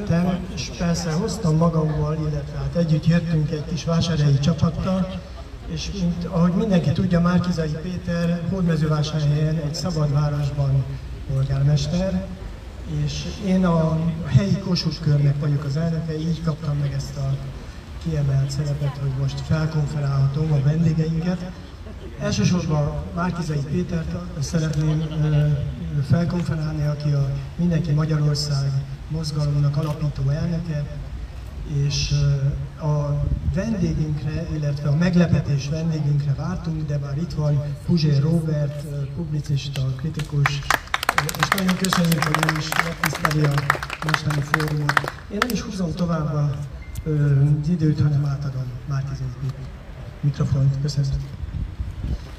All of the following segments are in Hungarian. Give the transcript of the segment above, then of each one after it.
jöttem, és persze hoztam magammal, illetve hát együtt jöttünk egy kis vásárhelyi csapattal, és mint ahogy mindenki tudja, Márkizai Péter Hódmezővásárhelyen egy szabad városban polgármester, és én a helyi Kossuth körnek vagyok az elnöke, így kaptam meg ezt a kiemelt szerepet, hogy most felkonferálhatom a vendégeinket. Elsősorban Márkizai Pétert szeretném felkonferálni, aki a Mindenki Magyarország mozgalomnak alapító elnöke, és a vendégünkre, illetve a meglepetés vendégünkre vártunk, de már itt van Puzsé Robert, publicista, kritikus, és nagyon köszönjük, hogy ő is megtiszteli a mostani fórumot. Én nem is húzom tovább az időt, hanem átadom Márkizai mikrofont. Köszönöm.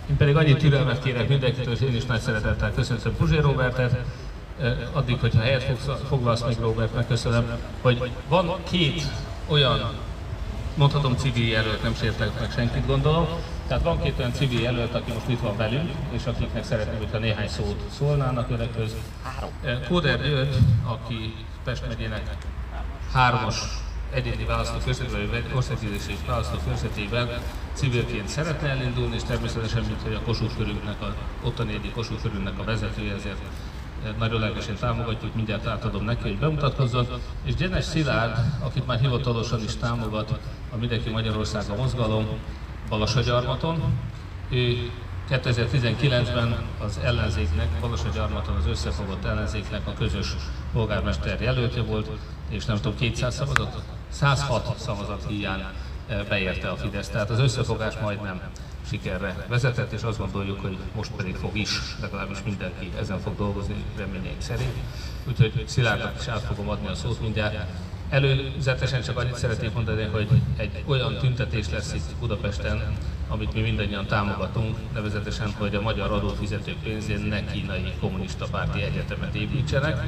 Én pedig annyi türelmet kérek mindenkitől, és én is nagy szeretettel köszöntöm Puzsé Robertet, addig, hogyha helyet fogsz- foglalsz még Robert, megköszönöm, hogy van két olyan, mondhatom civil jelölt, nem sértek meg senkit gondolom, tehát van két olyan civil jelölt, aki most itt van velünk, és akiknek szeretném, hogyha néhány szót szólnának önökhöz. Kóder György, aki Pest megyének hármas egyéni választókörzetében, vagy országgyűlési választókörzetében civilként szeretne elindulni, és természetesen, mint hogy a Kossuth a ottani egyik Kossuth a vezetője, ezért nagyon lelkesen támogatjuk, mindjárt átadom neki, hogy bemutatkozzon. És Gyenes Szilárd, akit már hivatalosan is támogat a Mindenki Magyarországa mozgalom Balasagyarmaton, ő 2019-ben az ellenzéknek, Balasagyarmaton az összefogott ellenzéknek a közös polgármester jelöltje volt, és nem tudom, 200 szavazat? 106 szavazat hiány eh, beérte a Fidesz. Tehát az összefogás majdnem sikerre vezetett, és azt gondoljuk, hogy most pedig fog is, legalábbis mindenki ezen fog dolgozni reményeink szerint. Úgyhogy Szilárdnak is át fogom adni a szót mindjárt. Előzetesen csak annyit szeretnék mondani, hogy egy olyan tüntetés lesz itt Budapesten, amit mi mindannyian támogatunk, nevezetesen, hogy a magyar adófizetők pénzén ne kínai kommunista párti egyetemet építsenek.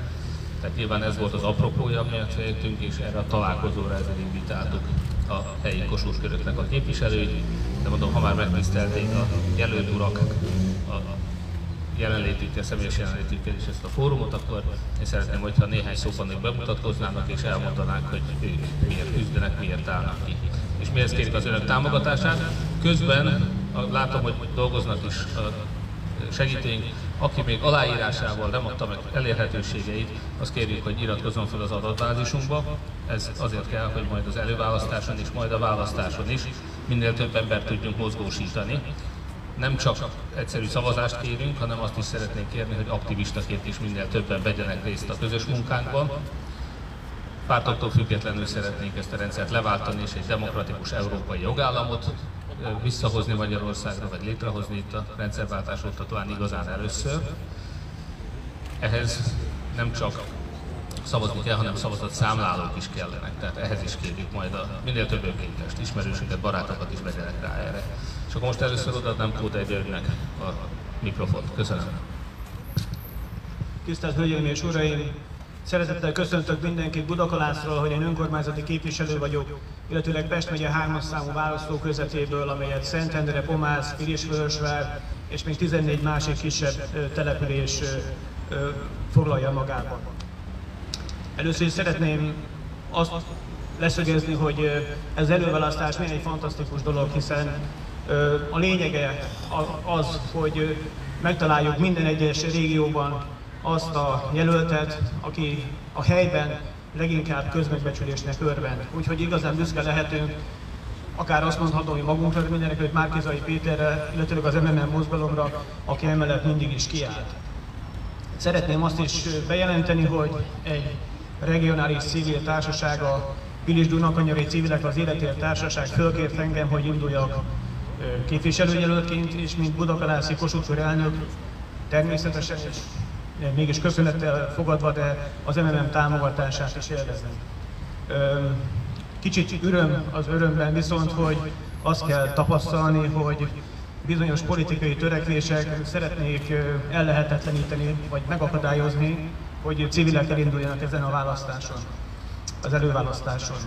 Tehát nyilván ez volt az apropója, miatt jöttünk, és erre a találkozóra ezzel invitáltuk a helyi Kossuth köröknek a képviselőit. De mondom, ha már megtisztelték a jelölt urak a jelenlétükkel, személyes jelenlétükkel is ezt a fórumot, akkor én szeretném, hogyha néhány szóban ők bemutatkoznának és elmondanák, hogy ők miért küzdenek, miért állnak ki. És mihez kérik az önök támogatását. Közben látom, hogy dolgoznak is a segítőink, aki még aláírásával nem adta meg elérhetőségeit, azt kérjük, hogy iratkozzon fel az adatbázisunkba. Ez azért kell, hogy majd az előválasztáson is, majd a választáson is minél több embert tudjunk mozgósítani. Nem csak egyszerű szavazást kérünk, hanem azt is szeretnénk kérni, hogy aktivistaként is minél többen vegyenek részt a közös munkánkban. Pártoktól függetlenül szeretnénk ezt a rendszert leváltani, és egy demokratikus európai jogállamot visszahozni Magyarországra, vagy létrehozni itt a rendszerváltás óta talán igazán először. Ehhez nem csak szavazni kell, hanem szavazat számlálók is kellenek. Tehát ehhez is kérjük majd a minél több önkéntest, ismerősünket, barátokat is vegyenek rá erre. És akkor most először odaadnám Kódai Györgynek a mikrofont. Köszönöm. Tisztelt Hölgyeim és Uraim! Szeretettel köszöntök mindenkit Budakalászról, hogy én önkormányzati képviselő vagyok, illetőleg Pest megye 3 számú választókörzetéből, amelyet Szentendre, Pomász, Pirisvörösvár és még 14 másik kisebb település foglalja magában. Először is szeretném azt leszögezni, hogy ez előválasztás milyen egy fantasztikus dolog, hiszen a lényege az, hogy megtaláljuk minden egyes régióban azt a jelöltet, aki a helyben leginkább közmegbecsülésnek örvend. Úgyhogy igazán büszke lehetünk, akár azt mondhatom, hogy magunkra, de mindenek előtt Márkizai Péterre, illetőleg az MMM mozgalomra, aki emellett mindig is kiállt. Szeretném azt is bejelenteni, hogy egy regionális civil társaság, a Pilis Dunakanyari Civilek az Életért Társaság fölkért engem, hogy induljak képviselőjelöltként, és mint Budakalászi Kossuth elnök, természetesen is mégis köszönettel fogadva, de az MMM támogatását is élvezem. Kicsit öröm az örömben viszont, hogy azt kell tapasztalni, hogy bizonyos politikai törekvések szeretnék ellehetetleníteni, vagy megakadályozni, hogy civilek elinduljanak ezen a választáson, az előválasztáson.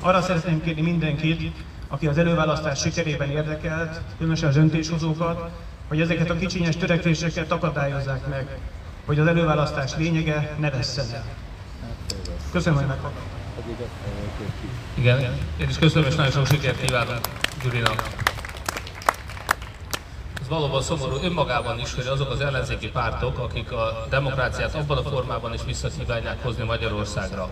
Arra szeretném kérni mindenkit, aki az előválasztás sikerében érdekelt, különösen a döntéshozókat, hogy ezeket a kicsinyes törekvéseket akadályozzák meg, hogy az előválasztás lényege ne vesszen el. Köszönöm, hogy meghallgattak. Igen, én is köszönöm, és nagyon sok sikert kívánok Gyurinak. Ez valóban szomorú önmagában is, hogy azok az ellenzéki pártok, akik a demokráciát abban a formában is visszakívánják hozni Magyarországra,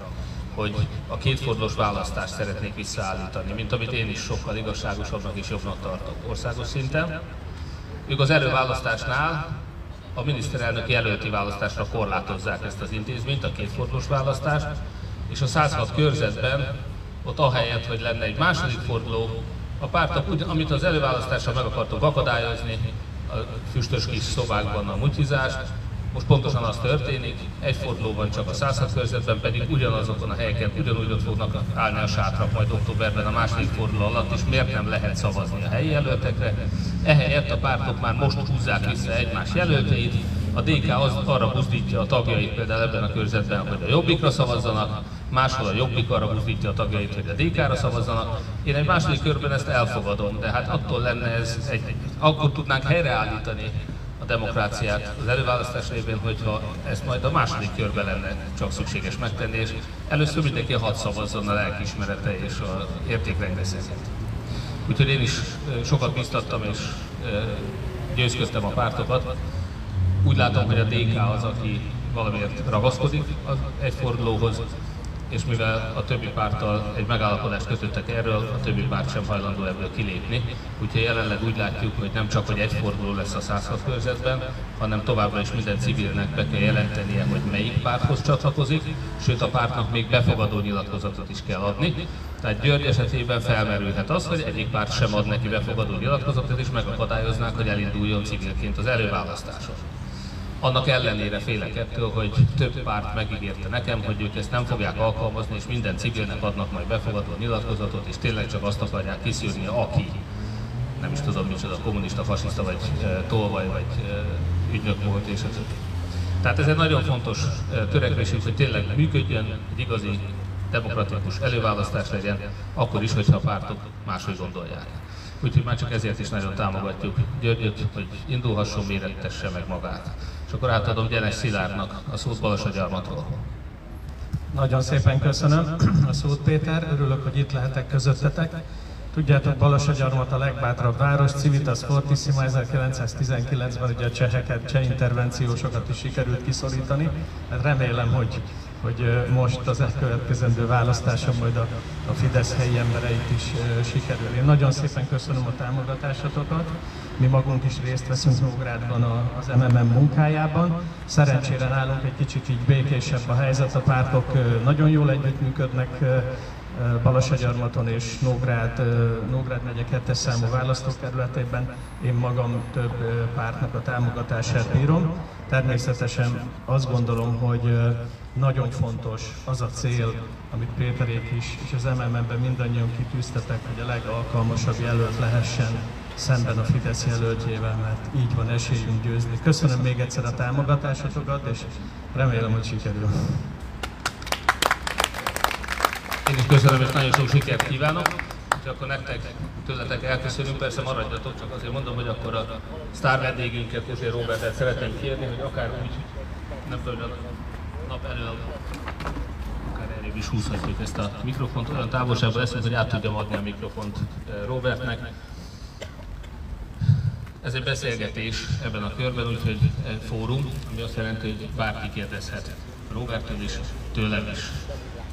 hogy a kétfordulós választást szeretnék visszaállítani, mint amit én is sokkal igazságosabbnak és jobbnak tartok országos szinten. Ők az előválasztásnál a miniszterelnök jelölti választásra korlátozzák ezt az intézményt, a kétfordulós választást, és a 106 körzetben ott ahelyett, hogy lenne egy második forduló, a pártok, amit az előválasztásra meg akartok akadályozni, a füstös kis szobákban a mutyizást, most pontosan az történik, egy fordulóban csak a 106 körzetben pedig ugyanazokon a helyeken ugyanúgy ott fognak állni a sátrak majd októberben a második forduló alatt, és miért nem lehet szavazni a helyi jelöltekre. Ehelyett a pártok már most húzzák vissza egymás jelölteit, a DK az, arra buzdítja a tagjait például ebben a körzetben, hogy a Jobbikra szavazzanak, máshol a Jobbik arra buzdítja a tagjait, hogy a DK-ra szavazzanak. Én egy második körben ezt elfogadom, de hát attól lenne ez, egy, akkor tudnánk helyreállítani a demokráciát az előválasztás révén, hogyha ezt majd a második körben lenne csak szükséges megtenni, és először mindenki hat szavazzon a lelkiismerete és a értékrendre szerint. Úgyhogy én is sokat biztattam és győzködtem a pártokat. Úgy látom, hogy a DK az, aki valamiért ragaszkodik az egy fordulóhoz, és mivel a többi párttal egy megállapodást kötöttek erről, a többi párt sem hajlandó ebből kilépni. Úgyhogy jelenleg úgy látjuk, hogy nem csak hogy egy forduló lesz a 106 körzetben, hanem továbbra is minden civilnek be kell jelentenie, hogy melyik párthoz csatlakozik, sőt a pártnak még befogadó nyilatkozatot is kell adni. Tehát György esetében felmerülhet az, hogy egyik párt sem ad neki befogadó nyilatkozatot, és megakadályoznák, hogy elinduljon civilként az előválasztáson. Annak ellenére félek ettől, hogy több párt megígérte nekem, hogy ők ezt nem fogják alkalmazni, és minden civilnek adnak majd befogadó nyilatkozatot, és tényleg csak azt akarják kiszűrni, aki nem is tudom micsoda, kommunista, fasiszta, vagy e, tolvaj, vagy e, ügynök volt, és ez. Tehát ez egy nagyon fontos e, törekvésünk, hogy tényleg működjön, egy igazi demokratikus előválasztás legyen, akkor is, hogyha a pártok máshogy gondolják. Úgyhogy már csak ezért is nagyon támogatjuk Györgyöt, hogy indulhasson, mérettesse meg magát. És akkor átadom Gyenes Szilárdnak a szót Balasagyarmatról. Nagyon szépen köszönöm a szót, Péter. Örülök, hogy itt lehetek közöttetek. Tudjátok, Balasagyarmat a legbátrabb város, Civitas Fortissima 1919-ben ugye a cseheket, cseh intervenciósokat is sikerült kiszorítani. Hát remélem, hogy, hogy most az elkövetkezendő választáson majd a, a Fidesz helyi embereit is sikerül. Én nagyon szépen köszönöm a támogatásotokat. Mi magunk is részt veszünk Nógrádban az MMM munkájában. Szerencsére nálunk egy kicsit így békésebb a helyzet, a pártok nagyon jól együttműködnek Balasagyarmaton és Nógrád, Nógrád megye 2 számú választókerületében én magam több pártnak a támogatását bírom. Természetesen azt gondolom, hogy nagyon fontos az a cél, amit Péterék is és az MMM-ben mindannyian kitűztetek, hogy a legalkalmasabb jelölt lehessen szemben a Fidesz jelöltjével, mert így van esélyünk győzni. Köszönöm még egyszer a támogatásotokat, és remélem, hogy sikerül. Én is köszönöm, és nagyon sok sikert kívánok. És akkor nektek, tőletek elköszönünk, persze maradjatok, csak azért mondom, hogy akkor a sztár vendégünket, Kuzsé Robertet szeretném kérni, hogy akár úgy, nem tudom, nap elő, akár elég is húzhatjuk ezt a mikrofont, olyan távolságban leszünk, hogy át tudjam adni a mikrofont eh, Robertnek. Ez egy beszélgetés ebben a körben, úgyhogy fórum, ami azt jelenti, hogy bárki kérdezhet Robertől is, tőlem is.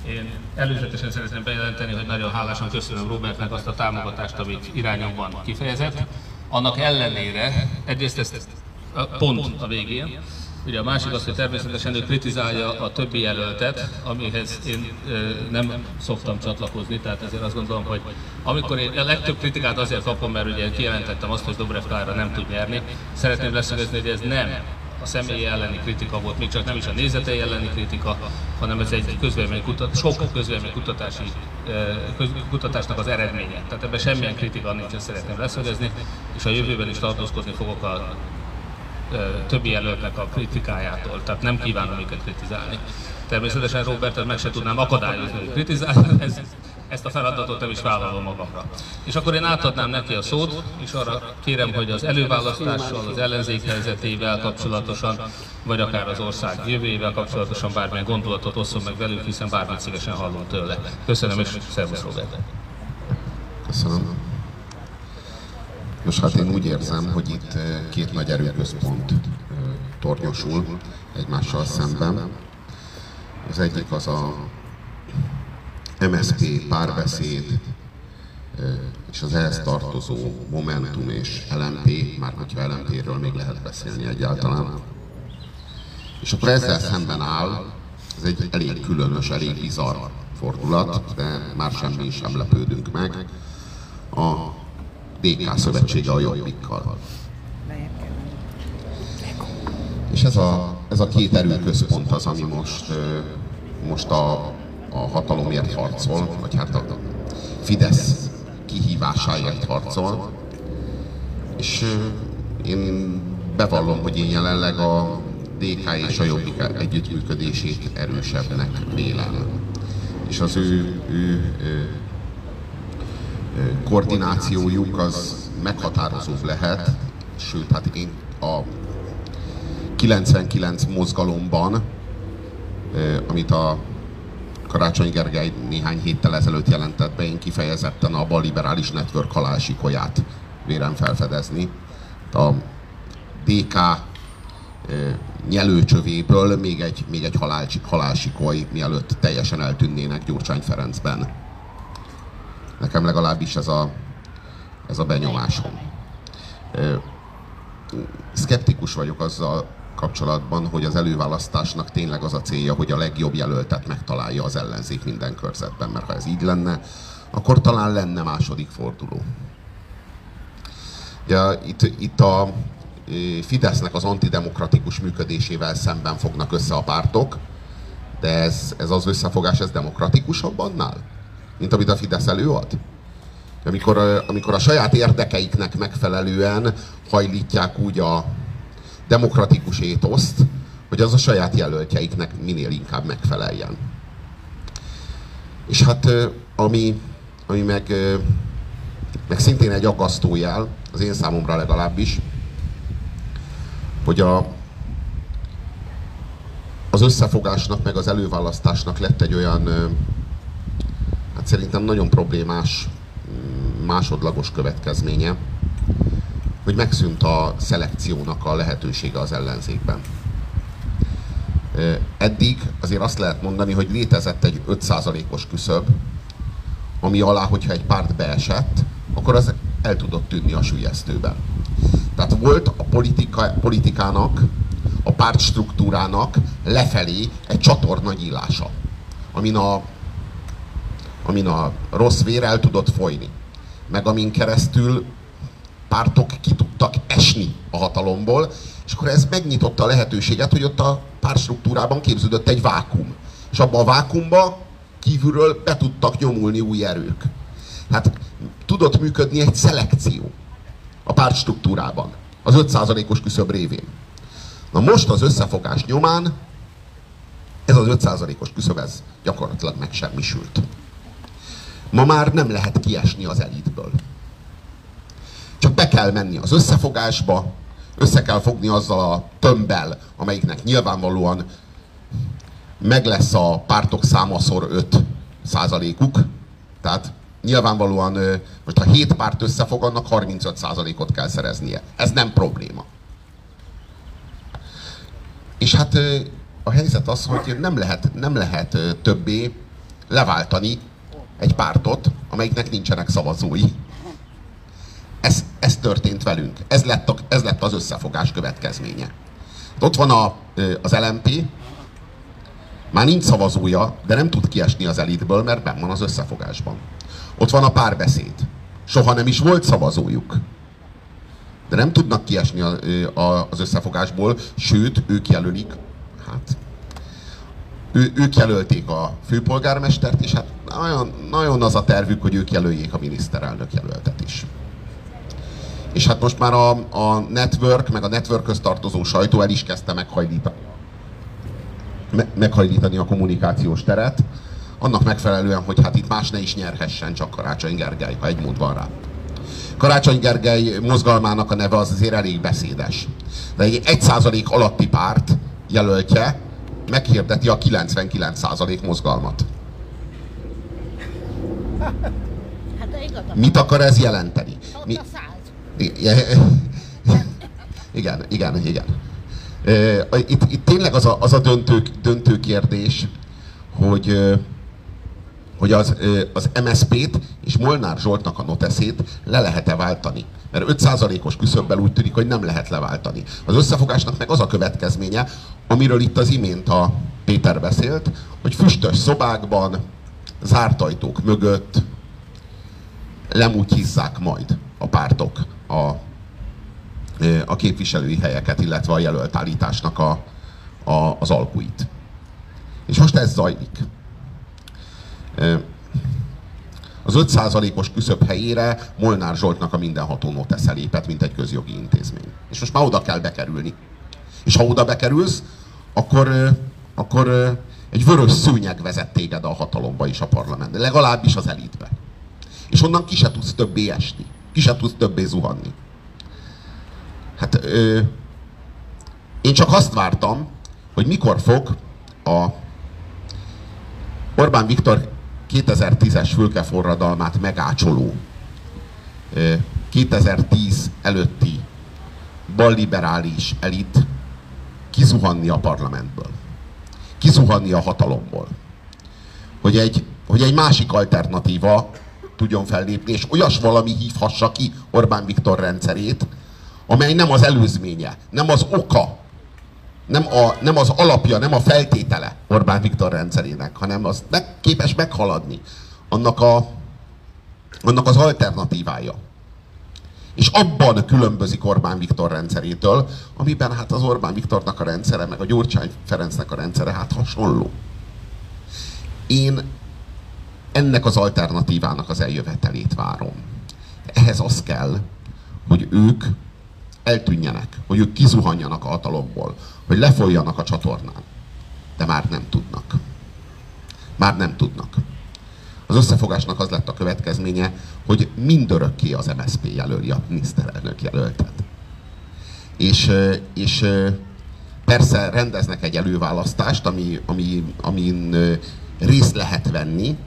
Én előzetesen szeretném bejelenteni, hogy nagyon hálásan köszönöm Robertnek azt a támogatást, amit irányomban kifejezett. Annak ellenére, egyrészt ezt pont a végén, Ugye a másik az, hogy természetesen ő kritizálja a többi jelöltet, amihez én nem szoktam csatlakozni, tehát ezért azt gondolom, hogy amikor én a legtöbb kritikát azért kapom, mert ugye kijelentettem azt, hogy Dobrev Klára nem tud nyerni, szeretném leszögezni, hogy ez nem a személyi elleni kritika volt, még csak nem is a nézetei elleni kritika, hanem ez egy közvéleménykutat, sok közvéleménykutatási kutatásnak az eredménye. Tehát ebben semmilyen kritika nincs, ezt szeretném leszögezni, és a jövőben is tartózkodni fogok a többi jelöltnek a kritikájától, tehát nem kívánom őket kritizálni. Természetesen Robertet meg se tudnám akadályozni, hogy kritizálni, ez ezt a feladatot nem is vállalom magamra. És akkor én átadnám neki a szót, és arra kérem, hogy az előválasztással, az ellenzék helyzetével kapcsolatosan, vagy akár az ország jövőjével kapcsolatosan bármilyen gondolatot osszon meg velük, hiszen bármit szívesen hallunk tőle. Köszönöm, és szervusz Robert! Köszönöm. Nos, hát én úgy érzem, hogy itt két nagy erőközpont tornyosul egymással szemben. Az egyik az a MSZP párbeszéd és az ehhez tartozó Momentum és LMP, már hogyha LMP-ről még lehet beszélni egyáltalán. És akkor ezzel szemben áll, ez egy elég különös, elég bizarr fordulat, de már semmi sem lepődünk meg, a DK szövetsége a Jobbikkal. És ez a, ez a két erőközpont az, ami most, most a, a hatalomért harcol, vagy hát a Fidesz kihívásáért harcol. És én bevallom, hogy én jelenleg a DK és a Jobbik együttműködését erősebbnek vélem. És az ő, ő, ő koordinációjuk az meghatározóbb lehet, sőt, hát én a 99 mozgalomban, amit a Karácsony Gergely néhány héttel ezelőtt jelentett be, én kifejezetten a balliberális network halálsikolyát vérem felfedezni. A DK nyelőcsövéből még egy, még egy halál, halálsikoly, mielőtt teljesen eltűnnének Gyurcsány Ferencben. Nekem legalábbis ez a, ez a benyomásom. Skeptikus vagyok azzal kapcsolatban, hogy az előválasztásnak tényleg az a célja, hogy a legjobb jelöltet megtalálja az ellenzék minden körzetben, mert ha ez így lenne, akkor talán lenne második forduló. Ja, itt, itt a Fidesznek az antidemokratikus működésével szemben fognak össze a pártok, de ez, ez az összefogás, ez demokratikusabb annál? Mint amit a Fidesz előad? Amikor, amikor a saját érdekeiknek megfelelően hajlítják úgy a demokratikus étoszt, hogy az a saját jelöltjeiknek minél inkább megfeleljen. És hát ami, ami meg, meg szintén egy aggasztó jel, az én számomra legalábbis, hogy a, az összefogásnak, meg az előválasztásnak lett egy olyan szerintem nagyon problémás mm, másodlagos következménye, hogy megszűnt a szelekciónak a lehetősége az ellenzékben. Eddig azért azt lehet mondani, hogy létezett egy 5%-os küszöb, ami alá, hogyha egy párt beesett, akkor az el tudott tűnni a sülyeztőben. Tehát volt a politika, politikának, a pártstruktúrának lefelé egy csatorna nyílása, amin a amin a rossz vér el tudott folyni, meg amin keresztül pártok ki tudtak esni a hatalomból, és akkor ez megnyitotta a lehetőséget, hogy ott a pártstruktúrában képződött egy vákum. És abban a vákumba kívülről be tudtak nyomulni új erők. Hát tudott működni egy szelekció a pártstruktúrában, az 5%-os küszöb révén. Na most az összefogás nyomán ez az 5%-os küszöb, ez gyakorlatilag megsemmisült. Ma már nem lehet kiesni az elitből. Csak be kell menni az összefogásba, össze kell fogni azzal a tömbbel, amelyiknek nyilvánvalóan meg lesz a pártok számaszor 5 százalékuk. Tehát nyilvánvalóan, most ha 7 párt összefog, annak 35 százalékot kell szereznie. Ez nem probléma. És hát a helyzet az, hogy nem lehet, nem lehet többé leváltani egy pártot, amelyiknek nincsenek szavazói. Ez, ez történt velünk. Ez lett, a, ez lett az összefogás következménye. Ott van a, az LMP, már nincs szavazója, de nem tud kiesni az elitből, mert benn van az összefogásban. Ott van a párbeszéd. Soha nem is volt szavazójuk. De nem tudnak kiesni az összefogásból, sőt, ők jelölik, hát ő, ők jelölték a főpolgármestert, és hát nagyon, nagyon az a tervük, hogy ők jelöljék a miniszterelnök jelöltet is. És hát most már a, a network, meg a network tartozó sajtó el is kezdte meghajlítani, me, meghajlítani a kommunikációs teret, annak megfelelően, hogy hát itt más ne is nyerhessen, csak Karácsony Gergely, ha egy mód van rá. Karácsony Gergely mozgalmának a neve az azért elég beszédes. De egy 1% alatti párt jelöltje meghirdeti a 99% mozgalmat. Hát. Mit akar ez jelenteni? Mi, igen, igen, igen. Itt, itt tényleg az a, az a döntő, döntő kérdés, hogy, hogy az, az MSZP-t és Molnár Zsoltnak a noteszét le lehet-e váltani. Mert 5%-os küszöbbel úgy tűnik, hogy nem lehet leváltani. Az összefogásnak meg az a következménye, amiről itt az imént a Péter beszélt, hogy füstös szobákban, zárt ajtók mögött lemútyizzák majd a pártok a, a képviselői helyeket, illetve a jelölt a, a, az alkuit. És most ez zajlik. Az 5%-os küszöb helyére Molnár Zsoltnak a mindenható notesze lépett, mint egy közjogi intézmény. És most már oda kell bekerülni. És ha oda bekerülsz, akkor, akkor egy vörös szőnyeg vezet téged a hatalomba is a parlament. Legalábbis az elitbe. És onnan ki se tudsz többé esni. Ki se tudsz többé zuhanni. Hát ö, én csak azt vártam, hogy mikor fog a Orbán Viktor 2010-es fülkeforradalmát megácsoló 2010 előtti balliberális elit kizuhanni a parlamentből. Kizuhanni a hatalomból. Hogy egy, hogy egy másik alternatíva tudjon fellépni, és olyas valami hívhassa ki Orbán Viktor rendszerét, amely nem az előzménye, nem az oka, nem, a, nem az alapja, nem a feltétele Orbán Viktor rendszerének, hanem az meg, képes meghaladni annak, a, annak az alternatívája. És abban különbözik Orbán Viktor rendszerétől, amiben hát az Orbán Viktornak a rendszere, meg a Gyurcsány Ferencnek a rendszere hát hasonló. Én ennek az alternatívának az eljövetelét várom. Ehhez az kell, hogy ők eltűnjenek, hogy ők kizuhanjanak a hatalomból, hogy lefolyjanak a csatornán. De már nem tudnak. Már nem tudnak. Az összefogásnak az lett a következménye, hogy mindörökké az MSZP jelöli a miniszterelnök jelöltet. És, és persze rendeznek egy előválasztást, ami, ami, amin részt lehet venni,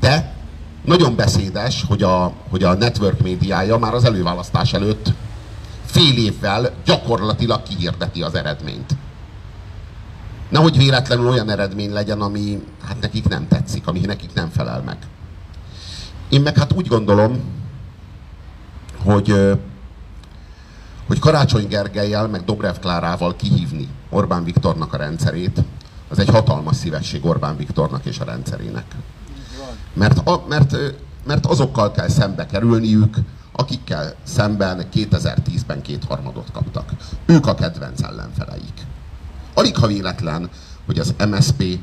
de nagyon beszédes, hogy a, hogy a network médiája már az előválasztás előtt fél évvel gyakorlatilag kihirdeti az eredményt. Nehogy véletlenül olyan eredmény legyen, ami hát nekik nem tetszik, ami nekik nem felel meg. Én meg hát úgy gondolom, hogy, hogy Karácsony Gergelyel, meg Dobrev Klárával kihívni Orbán Viktornak a rendszerét, az egy hatalmas szívesség Orbán Viktornak és a rendszerének. Mert, a, mert, mert azokkal kell szembe kerülniük, akikkel szemben 2010-ben kétharmadot kaptak. Ők a kedvenc ellenfeleik. Alig ha véletlen, hogy az MSP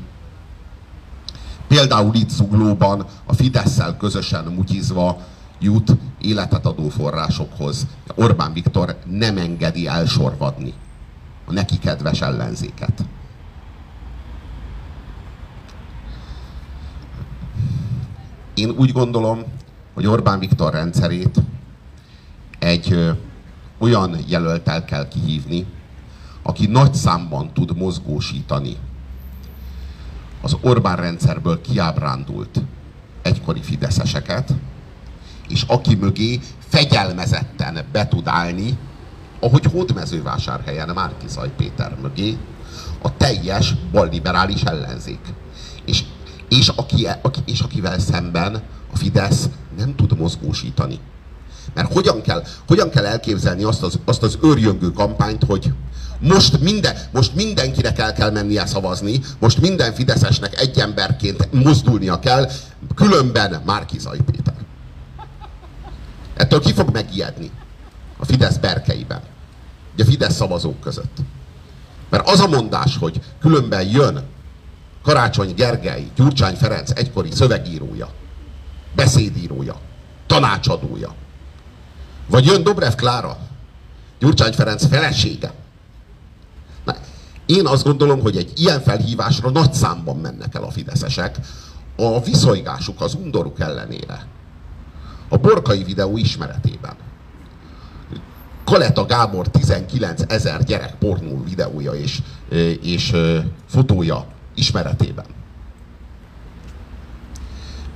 például itt Zuglóban a fidesz közösen mutyizva jut életet adó forrásokhoz. Orbán Viktor nem engedi elsorvadni a neki kedves ellenzéket. Én úgy gondolom, hogy Orbán Viktor rendszerét egy olyan jelöltel kell kihívni, aki nagy számban tud mozgósítani az Orbán rendszerből kiábrándult egykori fideszeseket, és aki mögé fegyelmezetten be tud állni, ahogy Hódmezővásárhelyen Márkizaj Péter mögé, a teljes balliberális ellenzék. És, és, aki, aki, és akivel szemben a Fidesz nem tud mozgósítani. Mert hogyan kell, hogyan kell elképzelni azt az, azt az őrjöngő kampányt, hogy most, minden, most mindenkire kell, kell mennie szavazni, most minden Fideszesnek egy emberként mozdulnia kell, különben Márkizai Péter. Ettől ki fog megijedni? A Fidesz berkeiben. Ugye a Fidesz szavazók között. Mert az a mondás, hogy különben jön Karácsony Gergely, Gyurcsány Ferenc egykori szövegírója, beszédírója, tanácsadója, vagy jön Dobrev Klára, Gyurcsány Ferenc felesége. Na, én azt gondolom, hogy egy ilyen felhívásra nagy számban mennek el a fideszesek, a viszolygásuk, az undoruk ellenére, a borkai videó ismeretében, Kaleta Gábor 19 ezer gyerek pornó videója és, és fotója ismeretében.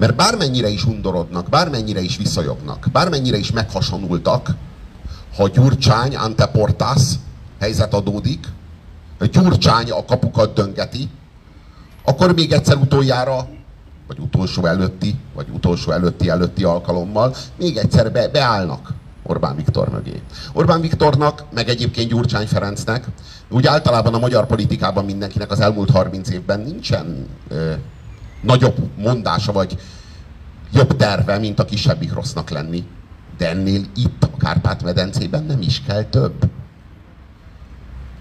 Mert bármennyire is undorodnak, bármennyire is visszajognak, bármennyire is meghasonultak, ha Gyurcsány, Anteportas helyzet adódik, ha Gyurcsány a kapukat döngeti, akkor még egyszer utoljára, vagy utolsó előtti, vagy utolsó előtti előtti alkalommal még egyszer be, beállnak Orbán Viktor mögé. Orbán Viktornak, meg egyébként Gyurcsány Ferencnek, úgy általában a magyar politikában mindenkinek az elmúlt 30 évben nincsen ö, nagyobb mondása, vagy jobb terve, mint a kisebbik rossznak lenni. De ennél itt a Kárpát-medencében nem is kell több.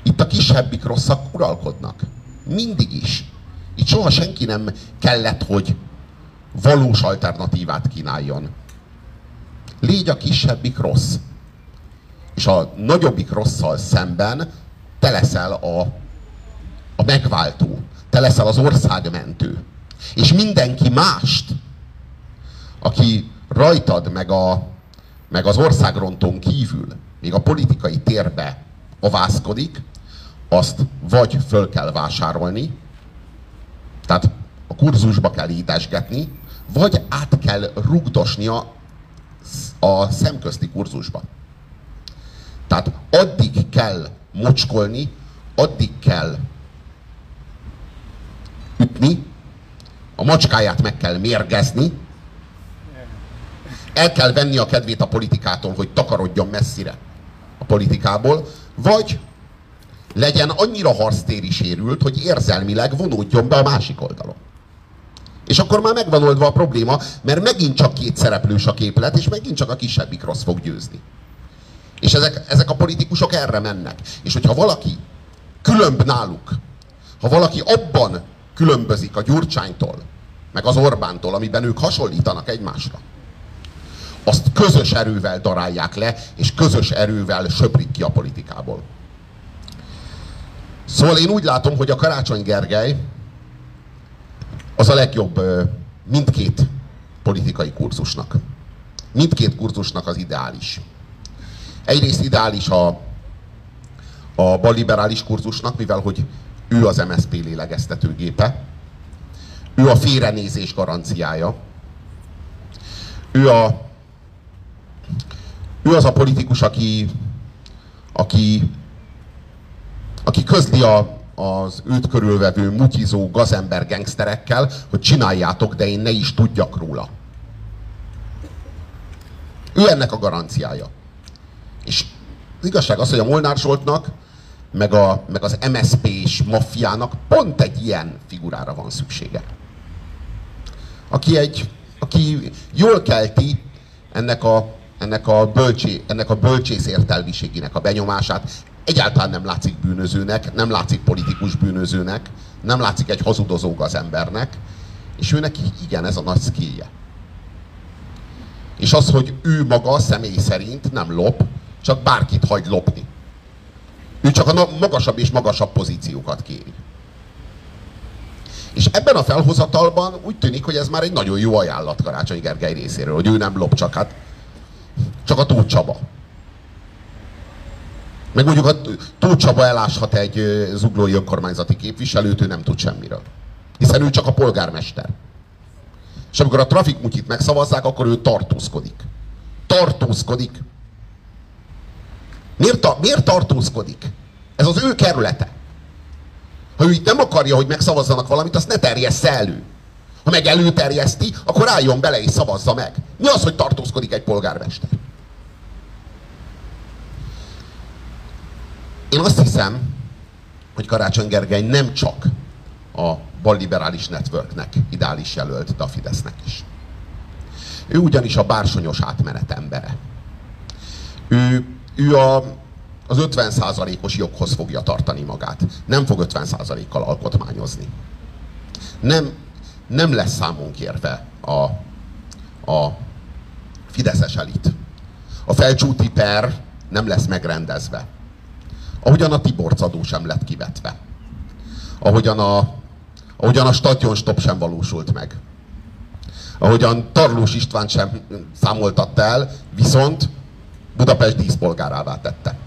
Itt a kisebbik rosszak uralkodnak. Mindig is. Itt soha senki nem kellett, hogy valós alternatívát kínáljon. Légy a kisebbik rossz. És a nagyobbik rosszal szemben te leszel a, a megváltó. Te leszel az országmentő. És mindenki mást, aki rajtad meg, a, meg az országrontón kívül, még a politikai térbe avászkodik, azt vagy föl kell vásárolni, tehát a kurzusba kell édesgetni, vagy át kell rugdosni a, a szemközti kurzusba. Tehát addig kell mocskolni, addig kell ütni, a macskáját meg kell mérgezni, el kell venni a kedvét a politikától, hogy takarodjon messzire a politikából, vagy legyen annyira harctéri sérült, hogy érzelmileg vonódjon be a másik oldalon. És akkor már megvan oldva a probléma, mert megint csak két szereplős a képlet, és megint csak a kisebbik rossz fog győzni. És ezek, ezek a politikusok erre mennek. És hogyha valaki különb náluk, ha valaki abban különbözik a Gyurcsánytól, meg az Orbántól, amiben ők hasonlítanak egymásra, azt közös erővel darálják le, és közös erővel söprik ki a politikából. Szóval én úgy látom, hogy a Karácsony Gergely az a legjobb mindkét politikai kurzusnak. Mindkét kurzusnak az ideális. Egyrészt ideális a, a balliberális kurzusnak, mivel hogy ő az MSZP lélegeztetőgépe, ő a félrenézés garanciája, ő a ő az a politikus, aki, aki, aki közli a, az őt körülvevő mutizó gazember gangsterekkel, hogy csináljátok, de én ne is tudjak róla. Ő ennek a garanciája. És az igazság az, hogy a Molnár Zsoltnak, meg, a, meg az MSP és maffiának pont egy ilyen figurára van szüksége. Aki, egy, aki jól kelti ennek a, ennek a, bölcsé, ennek a bölcsész értelmiségének a benyomását, egyáltalán nem látszik bűnözőnek, nem látszik politikus bűnözőnek, nem látszik egy hazudozó az embernek, és őnek igen, ez a nagy skillje. És az, hogy ő maga személy szerint nem lop, csak bárkit hagy lopni. Ő csak a magasabb és magasabb pozíciókat kéri. És ebben a felhozatalban úgy tűnik, hogy ez már egy nagyon jó ajánlat Karácsony Gergely részéről, hogy ő nem lop, csak hát csak a Tóth. Meg mondjuk a Tóth Csaba eláshat egy zuglói önkormányzati képviselőt, ő nem tud semmiről. Hiszen ő csak a polgármester. És amikor a trafikmutyit megszavazzák, akkor ő tartózkodik. Tartózkodik. Miért, ta, miért tartózkodik? Ez az ő kerülete. Ha ő itt nem akarja, hogy megszavazzanak valamit, azt ne terjessze elő. Ha meg előterjeszti, akkor álljon bele és szavazza meg. Mi az, hogy tartózkodik egy polgármester? Én azt hiszem, hogy Karácsony Gergely nem csak a balliberális networknek ideális jelölt, de a Fidesznek is. Ő ugyanis a bársonyos átmenet embere. Ő, ő a, az 50%-os joghoz fogja tartani magát. Nem fog 50%-kal alkotmányozni. Nem, nem lesz számon kérve a, a fideszes elit. A felcsúti per nem lesz megrendezve. Ahogyan a Tiborc adó sem lett kivetve. Ahogyan a, ahogyan a stop sem valósult meg. ahogyan Tarlós István sem számoltatta el, viszont Budapest díszpolgárává tette.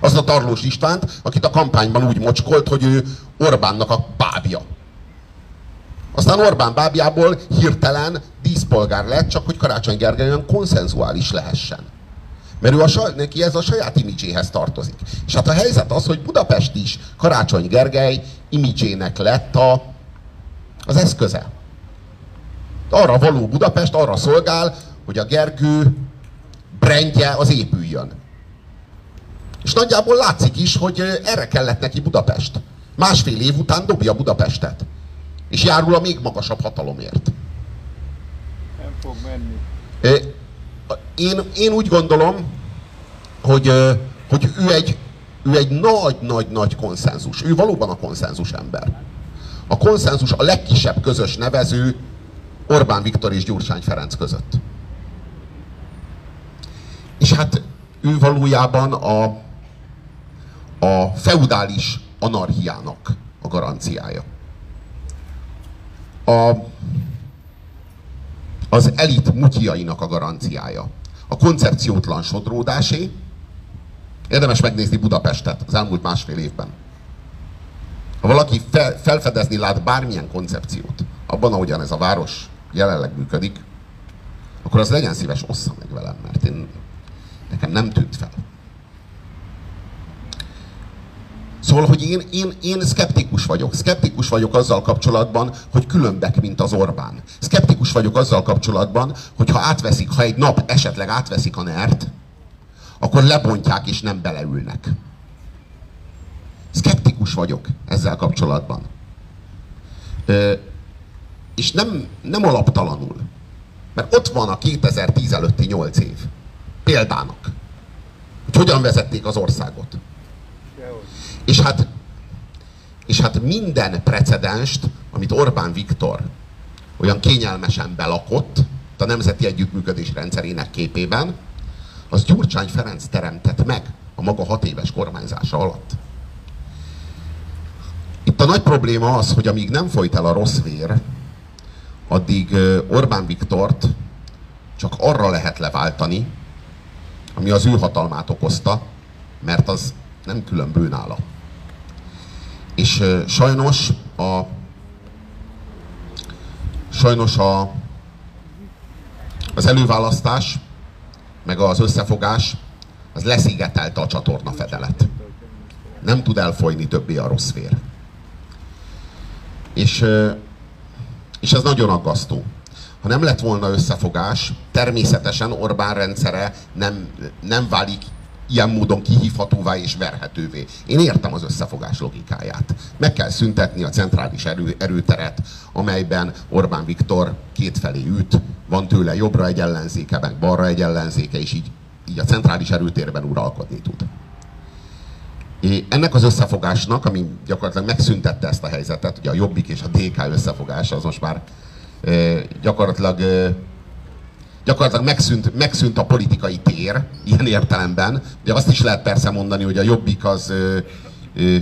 Azt a Tarlós Istvánt, akit a kampányban úgy mocskolt, hogy ő Orbánnak a bábja. Aztán Orbán bábjából hirtelen díszpolgár lett, csak hogy Karácsony Gergely olyan konszenzuális lehessen. Mert ő a, neki ez a saját imidzséhez tartozik. És hát a helyzet az, hogy Budapest is Karácsony Gergely imidzsének lett a, az eszköze. Arra való Budapest, arra szolgál, hogy a Gergő brandje az épüljön. És nagyjából látszik is, hogy erre kellett neki Budapest. Másfél év után dobja Budapestet. És járul a még magasabb hatalomért. Nem fog menni. Én, én úgy gondolom, hogy, hogy ő egy, ő egy nagy-nagy-nagy konszenzus. Ő valóban a konszenzus ember. A konszenzus a legkisebb közös nevező Orbán Viktor és Gyurcsány Ferenc között. És hát ő valójában a, a feudális anarchiának a garanciája. A, az elit mutyiainak a garanciája. A koncepciótlan sodródásé. Érdemes megnézni Budapestet az elmúlt másfél évben. Ha valaki fel, felfedezni lát bármilyen koncepciót, abban, ahogyan ez a város jelenleg működik, akkor az legyen szíves, ossza meg velem, mert én, nekem nem tűnt fel. Szóval, hogy én, én, én szkeptikus vagyok. Szkeptikus vagyok azzal kapcsolatban, hogy különbek, mint az Orbán. Szkeptikus vagyok azzal kapcsolatban, hogy ha átveszik, ha egy nap esetleg átveszik a nert, akkor lebontják és nem beleülnek. Szkeptikus vagyok ezzel kapcsolatban. Ö, és nem, nem alaptalanul. Mert ott van a 2010 előtti 8 év. Példának. Hogy hogyan vezették az országot. És hát, és hát minden precedenst, amit Orbán Viktor olyan kényelmesen belakott a Nemzeti Együttműködés rendszerének képében, az Gyurcsány Ferenc teremtett meg a maga hat éves kormányzása alatt. Itt a nagy probléma az, hogy amíg nem folyt el a rossz vér, addig Orbán Viktort csak arra lehet leváltani, ami az ő hatalmát okozta, mert az nem különbő nála. És sajnos a sajnos a, az előválasztás, meg az összefogás, az leszigetelte a csatorna fedelet. Nem tud elfolyni többé a rossz vér. És, és ez nagyon aggasztó. Ha nem lett volna összefogás, természetesen Orbán rendszere nem, nem válik ilyen módon kihívhatóvá és verhetővé. Én értem az összefogás logikáját. Meg kell szüntetni a centrális erő, erőteret, amelyben Orbán Viktor kétfelé üt, van tőle jobbra egy ellenzéke, meg balra egy ellenzéke, és így, így a centrális erőtérben uralkodni tud. Ennek az összefogásnak, ami gyakorlatilag megszüntette ezt a helyzetet, ugye a Jobbik és a DK összefogása az most már gyakorlatilag gyakorlatilag megszűnt, megszűnt a politikai tér, ilyen értelemben. De azt is lehet persze mondani, hogy a Jobbik az ö, ö,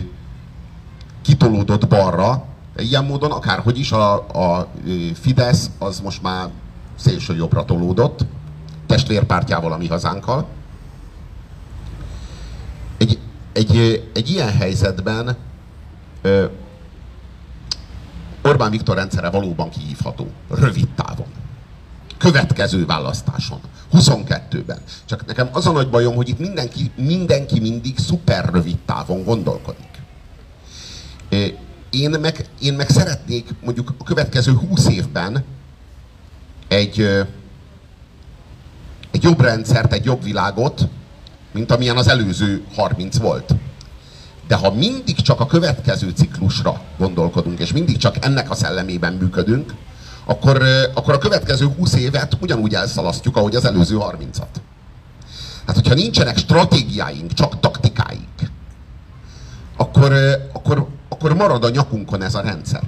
kitolódott balra, ilyen módon akárhogy is a, a Fidesz az most már szélső jobbra tolódott, testvérpártjával, a mi hazánkkal. Egy, egy, egy ilyen helyzetben ö, Orbán Viktor rendszere valóban kihívható, rövid távon következő választáson. 22-ben. Csak nekem az a nagy bajom, hogy itt mindenki, mindenki mindig szuper rövid távon gondolkodik. Én meg, én meg szeretnék mondjuk a következő 20 évben egy, egy jobb rendszert, egy jobb világot, mint amilyen az előző 30 volt. De ha mindig csak a következő ciklusra gondolkodunk, és mindig csak ennek a szellemében működünk, akkor, akkor a következő 20 évet ugyanúgy elszalasztjuk, ahogy az előző 30-at. Hát, hogyha nincsenek stratégiáink, csak taktikáink, akkor, akkor, akkor marad a nyakunkon ez a rendszer.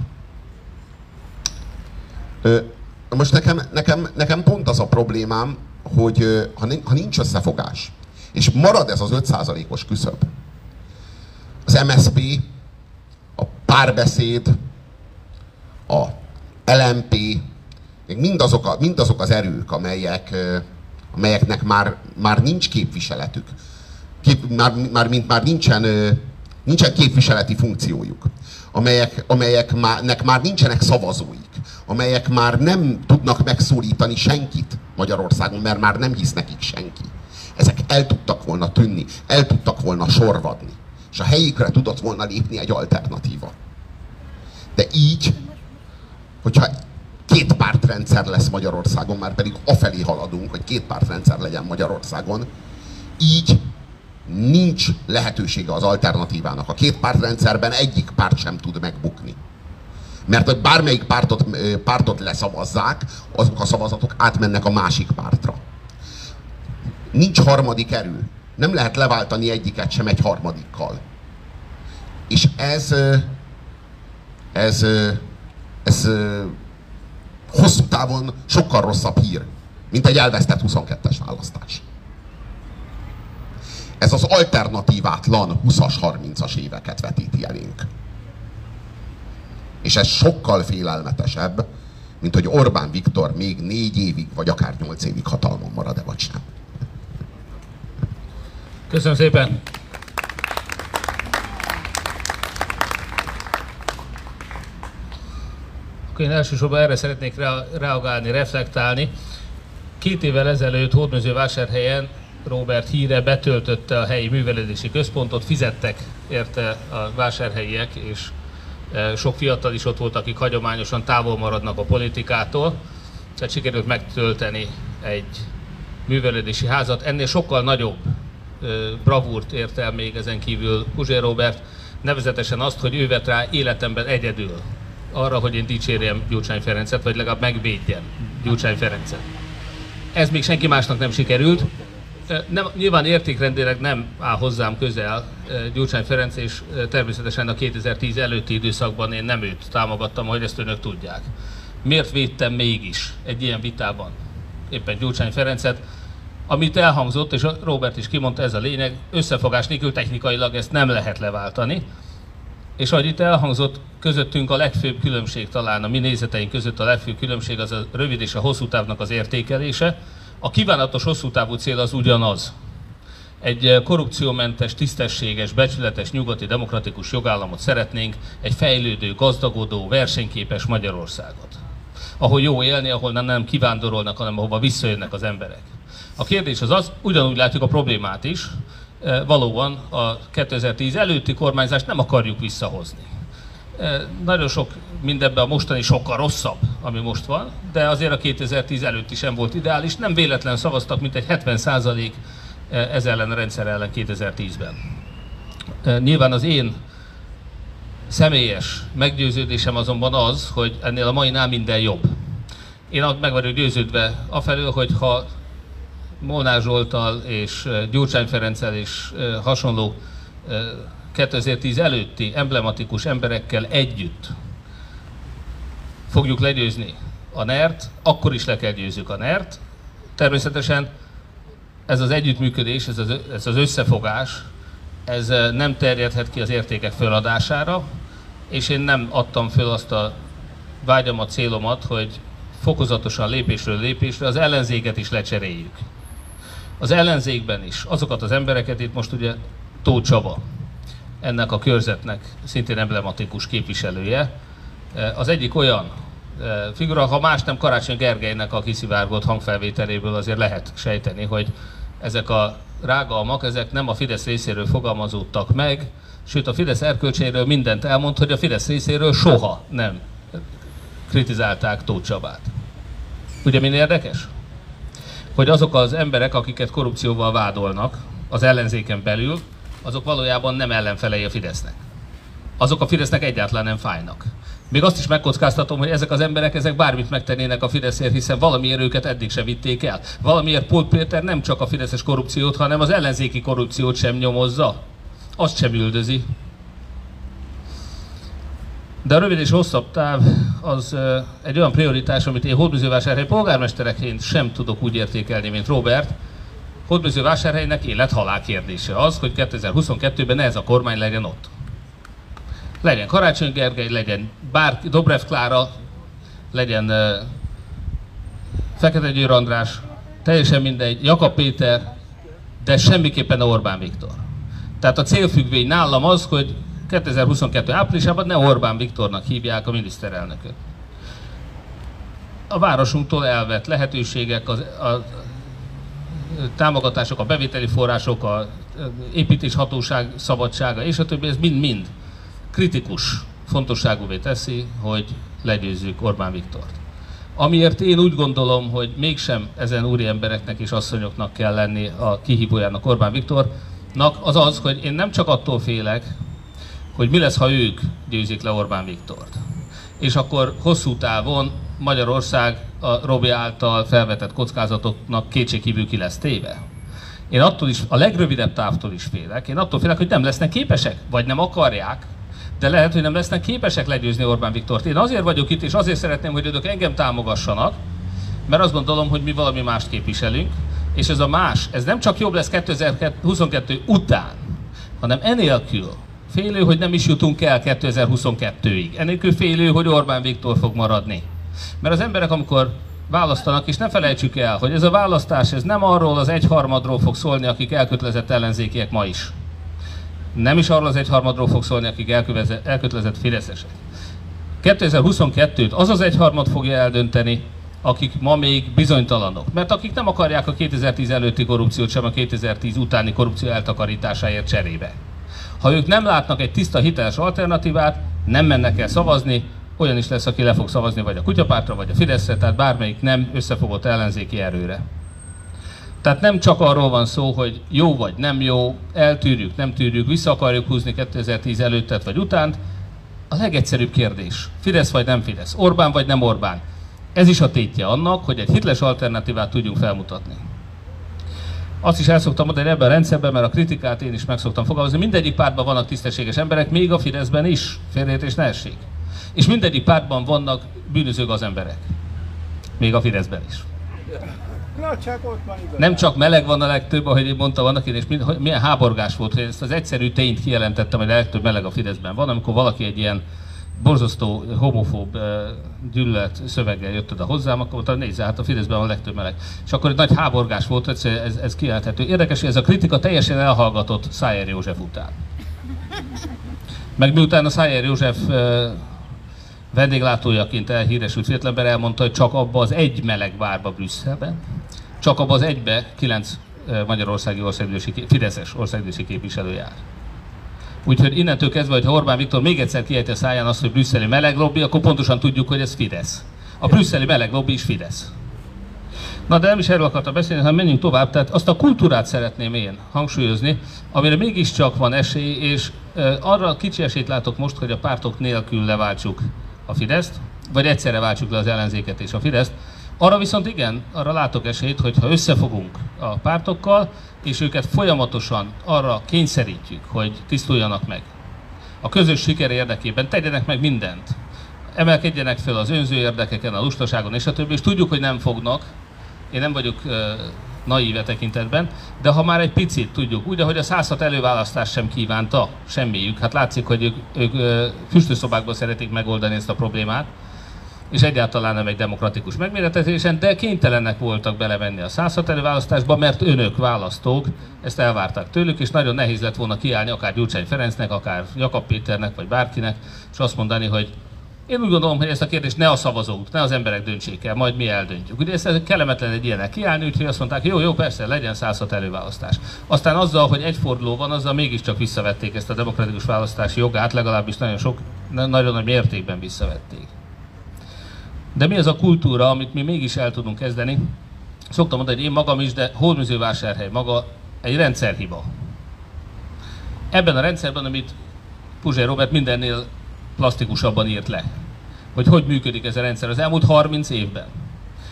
Most nekem, nekem, nekem pont az a problémám, hogy ha nincs összefogás, és marad ez az 5%-os küszöb, az MSP, a párbeszéd, a LMP még mindazok, a, mindazok az erők, amelyek, amelyeknek már, már nincs képviseletük, kép, már, már, mint már nincsen, nincsen képviseleti funkciójuk, amelyek, amelyeknek már nincsenek szavazóik, amelyek már nem tudnak megszólítani senkit Magyarországon, mert már nem hisz nekik senki. Ezek el tudtak volna tűnni, el tudtak volna sorvadni, és a helyükre tudott volna lépni egy alternatíva. De így, hogyha két pártrendszer lesz Magyarországon, már pedig afelé haladunk, hogy két pártrendszer legyen Magyarországon, így nincs lehetősége az alternatívának. A két pártrendszerben egyik párt sem tud megbukni. Mert hogy bármelyik pártot, pártot leszavazzák, azok a szavazatok átmennek a másik pártra. Nincs harmadik erő. Nem lehet leváltani egyiket sem egy harmadikkal. És ez, ez, ez hosszú távon sokkal rosszabb hír, mint egy elvesztett 22-es választás. Ez az alternatívátlan 20-as, 30-as éveket vetíti elénk. És ez sokkal félelmetesebb, mint hogy Orbán Viktor még négy évig, vagy akár nyolc évig hatalmon marad-e, vagy sem. Köszönöm szépen! Én elsősorban erre szeretnék reagálni, reflektálni. Két évvel ezelőtt Hódmezővásárhelyen Robert híre betöltötte a helyi művelődési központot, fizettek érte a vásárhelyiek, és e, sok fiatal is ott volt, akik hagyományosan távol maradnak a politikától, tehát sikerült megtölteni egy művelődési házat. Ennél sokkal nagyobb e, bravúrt ért el még ezen kívül Puzsér Robert, nevezetesen azt, hogy ő vett rá életemben egyedül arra, hogy én dicsérjem Gyurcsány Ferencet, vagy legalább megvédjem Gyurcsány Ferencet. Ez még senki másnak nem sikerült, nem, nyilván értékrendileg nem áll hozzám közel Gyurcsány Ferenc, és természetesen a 2010 előtti időszakban én nem őt támogattam, hogy ezt önök tudják. Miért védtem mégis egy ilyen vitában éppen Gyurcsány Ferencet? Amit elhangzott, és Robert is kimondta, ez a lényeg, összefogás nélkül technikailag ezt nem lehet leváltani. És ahogy itt elhangzott, közöttünk a legfőbb különbség talán, a mi nézeteink között a legfőbb különbség az a rövid és a hosszú távnak az értékelése, a kívánatos hosszú távú cél az ugyanaz. Egy eh, korrupciómentes, tisztességes, becsületes, nyugati, demokratikus jogállamot szeretnénk, egy fejlődő, gazdagodó, versenyképes Magyarországot. Ahol jó élni, ahol nem, kivándorolnak, hanem ahova visszajönnek az emberek. A kérdés az az, ugyanúgy látjuk a problémát is, valóban a 2010 előtti kormányzást nem akarjuk visszahozni nagyon sok mindebben a mostani sokkal rosszabb, ami most van, de azért a 2010 előtti sem volt ideális. Nem véletlen szavaztak, mint egy 70 százalék ez ellen a rendszer ellen 2010-ben. Nyilván az én személyes meggyőződésem azonban az, hogy ennél a mainál minden jobb. Én meg vagyok győződve afelől, hogy ha Molnár Zsoltal és Gyurcsány Ferenccel és hasonló 2010 előtti emblematikus emberekkel együtt fogjuk legyőzni a NERT, akkor is le kell győzzük a NERT. Természetesen ez az együttműködés, ez az, ez az összefogás, ez nem terjedhet ki az értékek föladására, és én nem adtam föl azt a vágyamat, célomat, hogy fokozatosan lépésről lépésre az ellenzéket is lecseréljük. Az ellenzékben is azokat az embereket, itt most ugye Tóth Csaba, ennek a körzetnek szintén emblematikus képviselője. E, az egyik olyan e, figura, ha más nem Karácsony Gergelynek a kiszivárgott hangfelvételéből azért lehet sejteni, hogy ezek a rágalmak, ezek nem a Fidesz részéről fogalmazódtak meg, sőt a Fidesz erkölcséről mindent elmond, hogy a Fidesz részéről soha nem kritizálták Tóth Csabát. Ugye mi érdekes? Hogy azok az emberek, akiket korrupcióval vádolnak az ellenzéken belül, azok valójában nem ellenfelei a Fidesznek. Azok a Fidesznek egyáltalán nem fájnak. Még azt is megkockáztatom, hogy ezek az emberek ezek bármit megtennének a Fideszért, hiszen valamiért őket eddig se vitték el. Valamiért Pult Péter nem csak a fideszes korrupciót, hanem az ellenzéki korrupciót sem nyomozza. Azt sem üldözi. De a rövid és hosszabb táv az egy olyan prioritás, amit én hódműzővásárhely polgármestereként sem tudok úgy értékelni, mint Robert, Hódműzővásárhelynek élet-halál kérdése az, hogy 2022-ben ez a kormány legyen ott. Legyen Karácsony Gergely, legyen bár Dobrev Klára, legyen Fekete Győr András, teljesen mindegy, Jakab Péter, de semmiképpen Orbán Viktor. Tehát a célfüggvény nálam az, hogy 2022 áprilisában ne Orbán Viktornak hívják a miniszterelnököt. A városunktól elvett lehetőségek, az, a támogatások, a bevételi források, a építéshatóság szabadsága és a többi, ez mind-mind kritikus fontosságúvé teszi, hogy legyőzzük Orbán Viktort. Amiért én úgy gondolom, hogy mégsem ezen úri embereknek és asszonyoknak kell lenni a kihívójának Orbán Viktornak, az az, hogy én nem csak attól félek, hogy mi lesz, ha ők győzik le Orbán Viktort. És akkor hosszú távon Magyarország a Robi által felvetett kockázatoknak kétségkívül ki lesz téve. Én attól is, a legrövidebb távtól is félek. Én attól félek, hogy nem lesznek képesek, vagy nem akarják, de lehet, hogy nem lesznek képesek legyőzni Orbán Viktort. Én azért vagyok itt, és azért szeretném, hogy önök engem támogassanak, mert azt gondolom, hogy mi valami mást képviselünk, és ez a más, ez nem csak jobb lesz 2022 után, hanem enélkül félő, hogy nem is jutunk el 2022-ig. Enélkül félő, hogy Orbán Viktor fog maradni. Mert az emberek, amikor választanak, és ne felejtsük el, hogy ez a választás ez nem arról az egyharmadról fog szólni, akik elkötelezett ellenzékiek ma is. Nem is arról az egyharmadról fog szólni, akik elkötelezett fideszesek. 2022-t az az egyharmad fogja eldönteni, akik ma még bizonytalanok. Mert akik nem akarják a 2010 előtti korrupciót, sem a 2010 utáni korrupció eltakarításáért cserébe. Ha ők nem látnak egy tiszta, hiteles alternatívát, nem mennek el szavazni, olyan is lesz, aki le fog szavazni vagy a kutyapártra, vagy a Fideszre, tehát bármelyik nem összefogott ellenzéki erőre. Tehát nem csak arról van szó, hogy jó vagy nem jó, eltűrjük, nem tűrjük, vissza akarjuk húzni 2010 előttet vagy utánt. A legegyszerűbb kérdés, Fidesz vagy nem Fidesz, Orbán vagy nem Orbán. Ez is a tétje annak, hogy egy hitles alternatívát tudjunk felmutatni. Azt is el szoktam mondani ebben a rendszerben, mert a kritikát én is meg szoktam fogalmazni. Mindegyik pártban vannak tisztességes emberek, még a Fideszben is, félreértés ne essék. És mindegyik pártban vannak bűnözők az emberek. Még a Fideszben is. Na, csak ott van igaz. Nem csak meleg van a legtöbb, ahogy én mondtam annak én, és mind, milyen háborgás volt, hogy ezt az egyszerű tényt kijelentettem, hogy a legtöbb meleg a Fideszben van, amikor valaki egy ilyen borzasztó homofób gyűlölet szöveggel jött oda hozzám, akkor mondta, nézze, hát a Fideszben van a legtöbb meleg. És akkor egy nagy háborgás volt, ez, ez, ez kijelenthető. Érdekes, hogy ez a kritika teljesen elhallgatott Szájer József után. Meg miután a Szájer József vendéglátójaként elhíresült fiatalember elmondta, hogy csak abba az egy meleg bárba Brüsszelben, csak abba az egybe kilenc magyarországi országgyűlési, Fideszes országgyűlési képviselő jár. Úgyhogy innentől kezdve, hogy Orbán Viktor még egyszer kiejti a száján azt, hogy brüsszeli meleg lobby, akkor pontosan tudjuk, hogy ez Fidesz. A brüsszeli meleg lobby is Fidesz. Na de nem is erről akartam beszélni, hanem menjünk tovább. Tehát azt a kultúrát szeretném én hangsúlyozni, amire mégiscsak van esély, és arra kicsi esélyt látok most, hogy a pártok nélkül leváltsuk a Fideszt, vagy egyszerre váltsuk le az ellenzéket és a Fideszt. Arra viszont igen, arra látok esélyt, hogy ha összefogunk a pártokkal, és őket folyamatosan arra kényszerítjük, hogy tisztuljanak meg. A közös siker érdekében tegyenek meg mindent. Emelkedjenek fel az önző érdekeken, a lustaságon és a többi, és tudjuk, hogy nem fognak. Én nem vagyok uh, naíve tekintetben, de ha már egy picit tudjuk, úgy, ahogy a 106 előválasztás sem kívánta semmiük, hát látszik, hogy ők, ők füstőszobákban szeretik megoldani ezt a problémát, és egyáltalán nem egy demokratikus megméretezésen, de kénytelenek voltak belevenni a 106 előválasztásba, mert önök választók ezt elvárták tőlük, és nagyon nehéz lett volna kiállni akár Gyurcsány Ferencnek, akár Jakab Péternek, vagy bárkinek, és azt mondani, hogy én úgy gondolom, hogy ezt a kérdést ne a szavazók, ne az emberek döntsék el, majd mi eldöntjük. Ugye ez kellemetlen egy ilyenek kiállni, úgyhogy azt mondták, jó, jó, persze, legyen 106 előválasztás. Aztán azzal, hogy egy forduló van, azzal mégiscsak visszavették ezt a demokratikus választási jogát, legalábbis nagyon sok, nagyon nagy mértékben visszavették. De mi az a kultúra, amit mi mégis el tudunk kezdeni? Szoktam mondani, hogy én magam is, de Hódműzővásárhely maga egy rendszerhiba. Ebben a rendszerben, amit Puzsér Robert mindennél plastikusabban írt le, hogy hogy működik ez a rendszer az elmúlt 30 évben.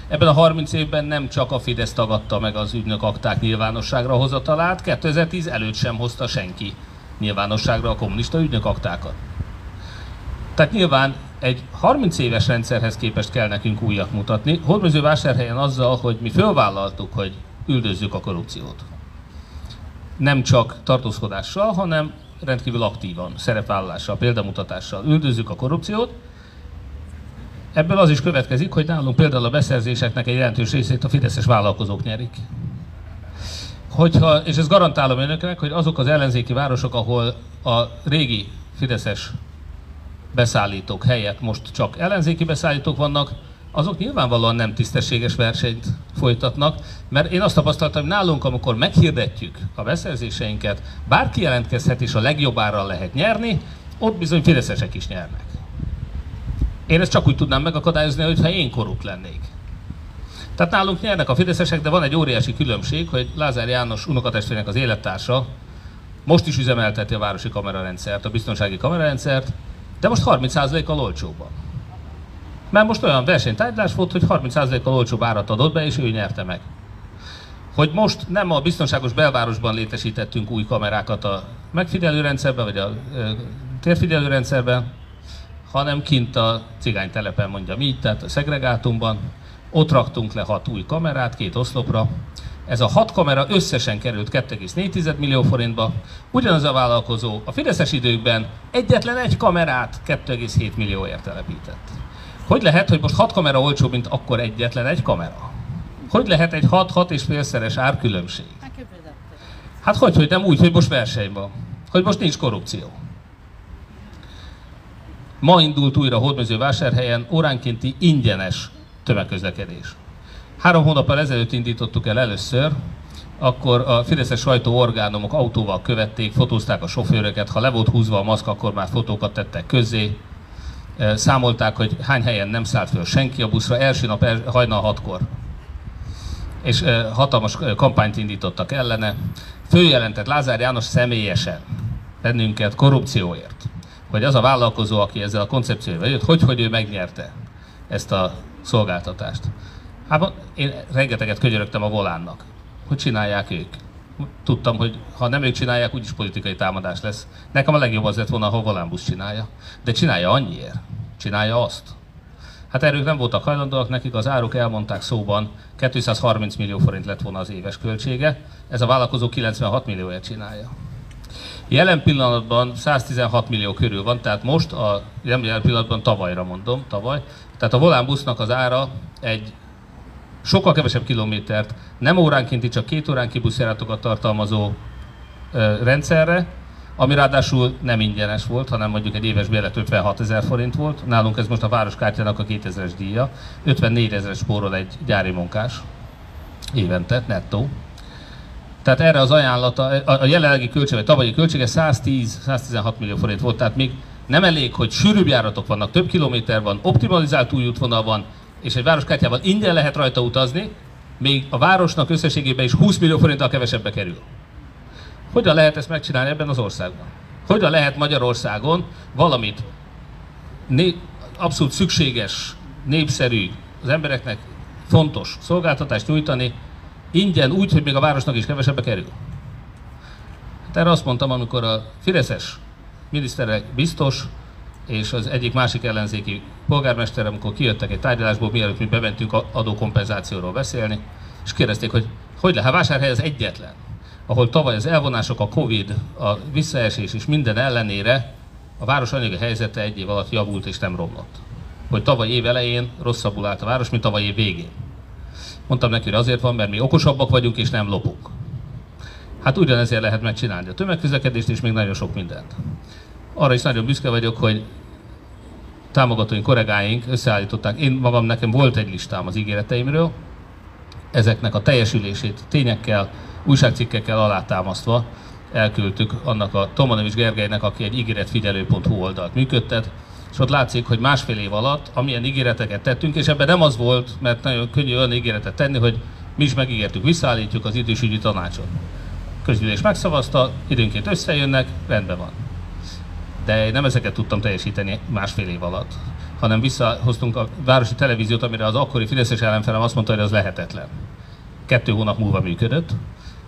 Ebben a 30 évben nem csak a Fidesz tagadta meg az ügynök akták nyilvánosságra hozatalát, 2010 előtt sem hozta senki nyilvánosságra a kommunista ügynök aktákat. Tehát nyilván egy 30 éves rendszerhez képest kell nekünk újat mutatni. Hódműzővásárhelyen azzal, hogy mi fölvállaltuk, hogy üldözzük a korrupciót. Nem csak tartózkodással, hanem rendkívül aktívan, szerepvállalással, példamutatással üldözzük a korrupciót. Ebből az is következik, hogy nálunk például a beszerzéseknek egy jelentős részét a fideszes vállalkozók nyerik. Hogyha, és ezt garantálom önöknek, hogy azok az ellenzéki városok, ahol a régi fideszes beszállítók helyett most csak ellenzéki beszállítók vannak, azok nyilvánvalóan nem tisztességes versenyt folytatnak, mert én azt tapasztaltam, hogy nálunk, amikor meghirdetjük a beszerzéseinket, bárki jelentkezhet és a legjobb árral lehet nyerni, ott bizony fideszesek is nyernek. Én ezt csak úgy tudnám megakadályozni, hogyha én korrupt lennék. Tehát nálunk nyernek a fideszesek, de van egy óriási különbség, hogy Lázár János unokatestvének az élettársa most is üzemelteti a városi kamerarendszert, a biztonsági kamerarendszert, de most 30%-kal olcsóbban. Mert most olyan versenytárgyalás volt, hogy 30%-kal olcsóbb árat adott be, és ő nyerte meg. Hogy most nem a biztonságos belvárosban létesítettünk új kamerákat a megfigyelőrendszerben, vagy a ö, térfigyelőrendszerben, hanem kint a cigánytelepen mondjam így, tehát a szegregátumban. Ott raktunk le hat új kamerát, két oszlopra. Ez a hat kamera összesen került 2,4 millió forintba. Ugyanaz a vállalkozó a Fideszes időkben egyetlen egy kamerát 2,7 millióért telepített. Hogy lehet, hogy most hat kamera olcsóbb, mint akkor egyetlen egy kamera? Hogy lehet egy 6-6 és félszeres árkülönbség? Megképzelhető. Hát hogy, hogy nem úgy, hogy most verseny van. Hogy most nincs korrupció. Ma indult újra Hódmezővásárhelyen óránkénti ingyenes tömegközlekedés. Három hónappal ezelőtt indítottuk el először, akkor a fideszes sajtóorgánumok autóval követték, fotózták a sofőröket, ha le volt húzva a maszk, akkor már fotókat tettek közzé, számolták, hogy hány helyen nem szállt föl senki a buszra, első nap hajnal hatkor. És hatalmas kampányt indítottak ellene. Főjelentett Lázár János személyesen bennünket korrupcióért. Hogy az a vállalkozó, aki ezzel a koncepcióval jött, hogy, hogy ő megnyerte ezt a szolgáltatást. Hát én rengeteget könyörögtem a volánnak, hogy csinálják ők. Tudtam, hogy ha nem ők csinálják, úgyis politikai támadás lesz. Nekem a legjobb az lett volna, ha volánbusz csinálja. De csinálja annyiért. Csinálja azt. Hát erők nem voltak hajlandóak, nekik az áruk elmondták szóban, 230 millió forint lett volna az éves költsége, ez a vállalkozó 96 millióért csinálja. Jelen pillanatban 116 millió körül van, tehát most, a, jelen pillanatban tavalyra mondom, tavaly, tehát a volánbusznak az ára egy sokkal kevesebb kilométert, nem óránkénti, csak két óránki buszjáratokat tartalmazó ö, rendszerre, ami ráadásul nem ingyenes volt, hanem mondjuk egy éves bérlet 56 ezer forint volt. Nálunk ez most a városkártyának a 2000-es díja. 54 ezer spórol egy gyári munkás évente, nettó. Tehát erre az ajánlata, a, jelenlegi költsége, vagy tavalyi költsége 110-116 millió forint volt, tehát még nem elég, hogy sűrűbb járatok vannak, több kilométer van, optimalizált új útvonal van, és egy városkártyával ingyen lehet rajta utazni, még a városnak összességében is 20 millió forinttal kevesebbe kerül. Hogyan lehet ezt megcsinálni ebben az országban? Hogyan lehet Magyarországon valamit né- abszolút szükséges, népszerű, az embereknek fontos szolgáltatást nyújtani ingyen úgy, hogy még a városnak is kevesebbe kerül? Hát erre azt mondtam, amikor a Fideszes miniszterek biztos, és az egyik másik ellenzéki polgármester, amikor kijöttek egy tárgyalásból, mielőtt mi bementünk adókompenzációról beszélni, és kérdezték, hogy hogy lehet, vásárhely az egyetlen, ahol tavaly az elvonások, a Covid, a visszaesés és minden ellenére a város anyagi helyzete egy év alatt javult és nem romlott. Hogy tavaly év elején rosszabbul állt a város, mint tavaly év végén. Mondtam neki, hogy azért van, mert mi okosabbak vagyunk és nem lopunk. Hát ugyanezért lehet megcsinálni a tömegközlekedést és még nagyon sok mindent. Arra is nagyon büszke vagyok, hogy támogatóink, kollégáink összeállították. Én magam, nekem volt egy listám az ígéreteimről, ezeknek a teljesülését tényekkel, újságcikkekkel alátámasztva elküldtük annak a Tomanovics Gergelynek, aki egy ígéretfigyelő.hu oldalt működtet, és ott látszik, hogy másfél év alatt, amilyen ígéreteket tettünk, és ebben nem az volt, mert nagyon könnyű olyan ígéretet tenni, hogy mi is megígértük, visszaállítjuk az idősügyi tanácsot. Közgyűlés megszavazta, időnként összejönnek, rendben van. De nem ezeket tudtam teljesíteni másfél év alatt, hanem visszahoztunk a városi televíziót, amire az akkori Fideszes ellenfelem azt mondta, hogy az lehetetlen. Kettő hónap múlva működött.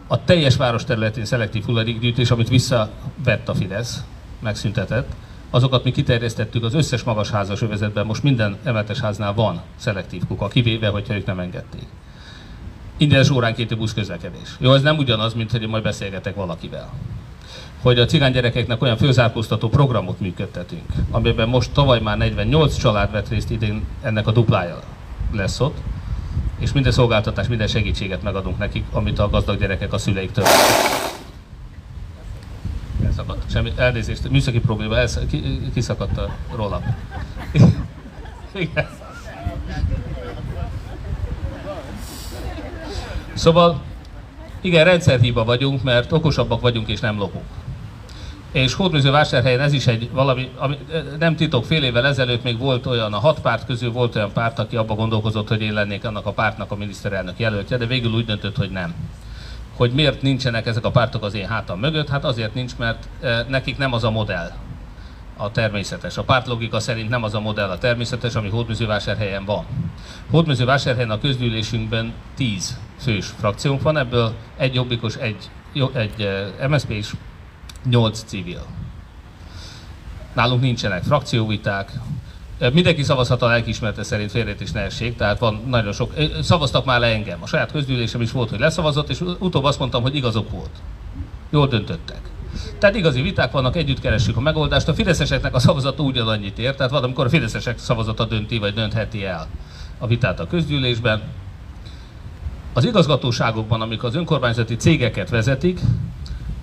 A teljes város területén szelektív hulladékgyűjtés, amit visszavett a Fidesz, megszüntetett, azokat mi kiterjesztettük az összes magasházas övezetben, most minden emeletes háznál van szelektív kuka, kivéve, hogyha ők nem engedték. Ingyenes óránkéti busz közlekedés. Jó, ez nem ugyanaz, mint hogy én majd beszélgetek valakivel. Hogy a cigány gyerekeknek olyan főzárkóztató programot működtetünk, amiben most tavaly már 48 család vett részt, idén ennek a duplája lesz ott, és minden szolgáltatás, minden segítséget megadunk nekik, amit a gazdag gyerekek a szüleiktől. Elszakadt. Semmi, elnézést, műszaki probléma, elsz, ki, kiszakadt a rollap. Igen. Szóval, igen, rendszerhiba vagyunk, mert okosabbak vagyunk és nem lopunk. És Hódműzővásárhelyen ez is egy valami, ami, nem titok, fél évvel ezelőtt még volt olyan, a hat párt közül volt olyan párt, aki abba gondolkozott, hogy én lennék annak a pártnak a miniszterelnök jelöltje, de végül úgy döntött, hogy nem. Hogy miért nincsenek ezek a pártok az én hátam mögött? Hát azért nincs, mert nekik nem az a modell a természetes. A pártlogika szerint nem az a modell a természetes, ami Hódműzővásárhelyen van. Hódműzővásárhelyen a közgyűlésünkben 10 fős frakciónk van, ebből egy jobbikos, egy, egy MSZP és 8 civil. Nálunk nincsenek frakcióviták, Mindenki szavazhat a lelkiismerete szerint félrét ne essék, tehát van nagyon sok. Szavaztak már le engem. A saját közgyűlésem is volt, hogy leszavazott, és utóbb azt mondtam, hogy igazok volt. Jól döntöttek. Tehát igazi viták vannak, együtt keressük a megoldást. A fideszeseknek a szavazata ugyanannyit ér, tehát van, amikor a fideszesek szavazata dönti, vagy döntheti el a vitát a közgyűlésben. Az igazgatóságokban, amik az önkormányzati cégeket vezetik,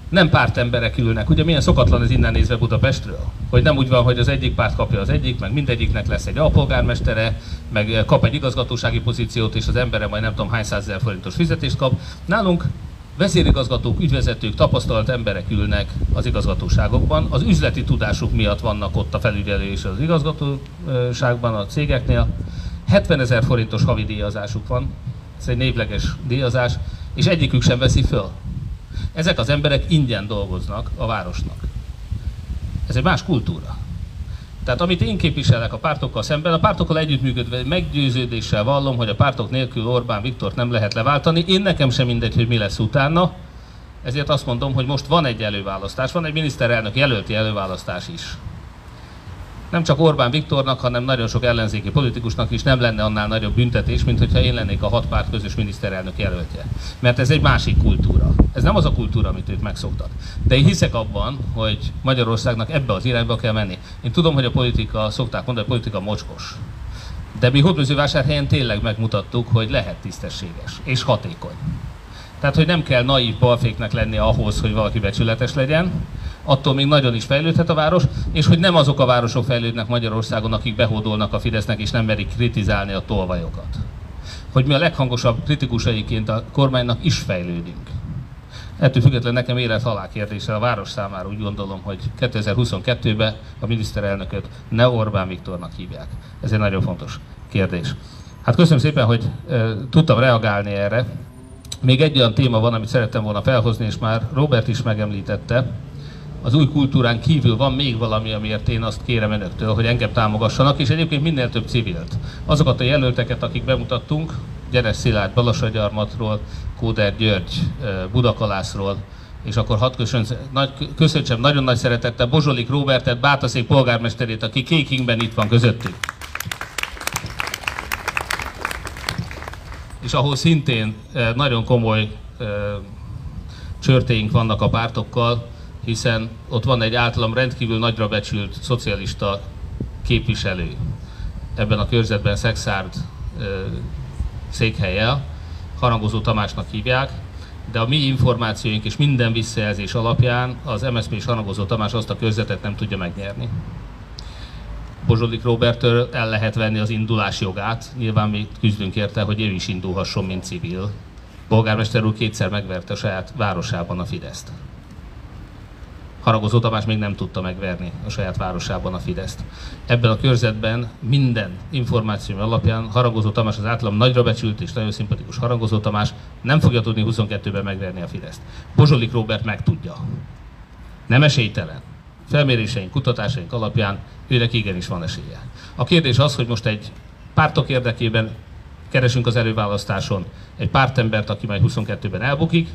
nem pártemberek ülnek. Ugye milyen szokatlan ez innen nézve Budapestről? Hogy nem úgy van, hogy az egyik párt kapja az egyik, meg mindegyiknek lesz egy alpolgármestere, meg kap egy igazgatósági pozíciót, és az embere majd nem tudom hány százezer forintos fizetést kap. Nálunk vezérigazgatók, ügyvezetők, tapasztalt emberek ülnek az igazgatóságokban. Az üzleti tudásuk miatt vannak ott a felügyelő és az igazgatóságban, a cégeknél. 70 ezer forintos havi díjazásuk van, ez egy névleges díjazás, és egyikük sem veszi föl. Ezek az emberek ingyen dolgoznak a városnak. Ez egy más kultúra. Tehát amit én képviselek a pártokkal szemben, a pártokkal együttműködve meggyőződéssel vallom, hogy a pártok nélkül Orbán Viktort nem lehet leváltani. Én nekem sem mindegy, hogy mi lesz utána. Ezért azt mondom, hogy most van egy előválasztás, van egy miniszterelnök jelölti előválasztás is nem csak Orbán Viktornak, hanem nagyon sok ellenzéki politikusnak is nem lenne annál nagyobb büntetés, mint hogyha én lennék a hat párt közös miniszterelnök jelöltje. Mert ez egy másik kultúra. Ez nem az a kultúra, amit ők megszoktak. De én hiszek abban, hogy Magyarországnak ebbe az irányba kell menni. Én tudom, hogy a politika, szokták mondani, hogy a politika mocskos. De mi Hódműzővásárhelyen tényleg megmutattuk, hogy lehet tisztességes és hatékony. Tehát, hogy nem kell naív balféknek lenni ahhoz, hogy valaki becsületes legyen, attól még nagyon is fejlődhet a város, és hogy nem azok a városok fejlődnek Magyarországon, akik behódolnak a Fidesznek és nem merik kritizálni a tolvajokat. Hogy mi a leghangosabb kritikusaiként a kormánynak is fejlődünk. Ettől függetlenül nekem élet halál kérdése a város számára úgy gondolom, hogy 2022-ben a miniszterelnököt ne Orbán Viktornak hívják. Ez egy nagyon fontos kérdés. Hát köszönöm szépen, hogy e, tudtam reagálni erre. Még egy olyan téma van, amit szerettem volna felhozni, és már Robert is megemlítette, az új kultúrán kívül van még valami, amiért én azt kérem önöktől, hogy engem támogassanak, és egyébként minél több civilt. Azokat a jelölteket, akik bemutattunk, Gyeres Szilárd Balasagyarmatról, Kóder György Budakalászról, és akkor hadd köszöntsem nagyon nagy szeretettel Bozsolik Róbertet, Bátaszék polgármesterét, aki Kékingben itt van közöttünk. És ahol szintén nagyon komoly csörtéink vannak a pártokkal, hiszen ott van egy általam rendkívül nagyra becsült szocialista képviselő ebben a körzetben Szexárd székhelyel, Harangozó Tamásnak hívják, de a mi információink és minden visszajelzés alapján az MSZP és Harangozó Tamás azt a körzetet nem tudja megnyerni. Bozsodik Robertől el lehet venni az indulás jogát, nyilván mi küzdünk érte, hogy ő is indulhasson, mint civil. Polgármester úr kétszer megverte saját városában a Fideszt. Haragozó Tamás még nem tudta megverni a saját városában a Fideszt. Ebben a körzetben minden információ alapján Haragozó Tamás az általam nagyra becsült és nagyon szimpatikus Haragozó Tamás nem fogja tudni 22-ben megverni a Fideszt. Bozsolik Robert meg tudja. Nem esélytelen. Felméréseink, kutatásaink alapján őnek igenis van esélye. A kérdés az, hogy most egy pártok érdekében keresünk az előválasztáson egy pártembert, aki majd 22-ben elbukik,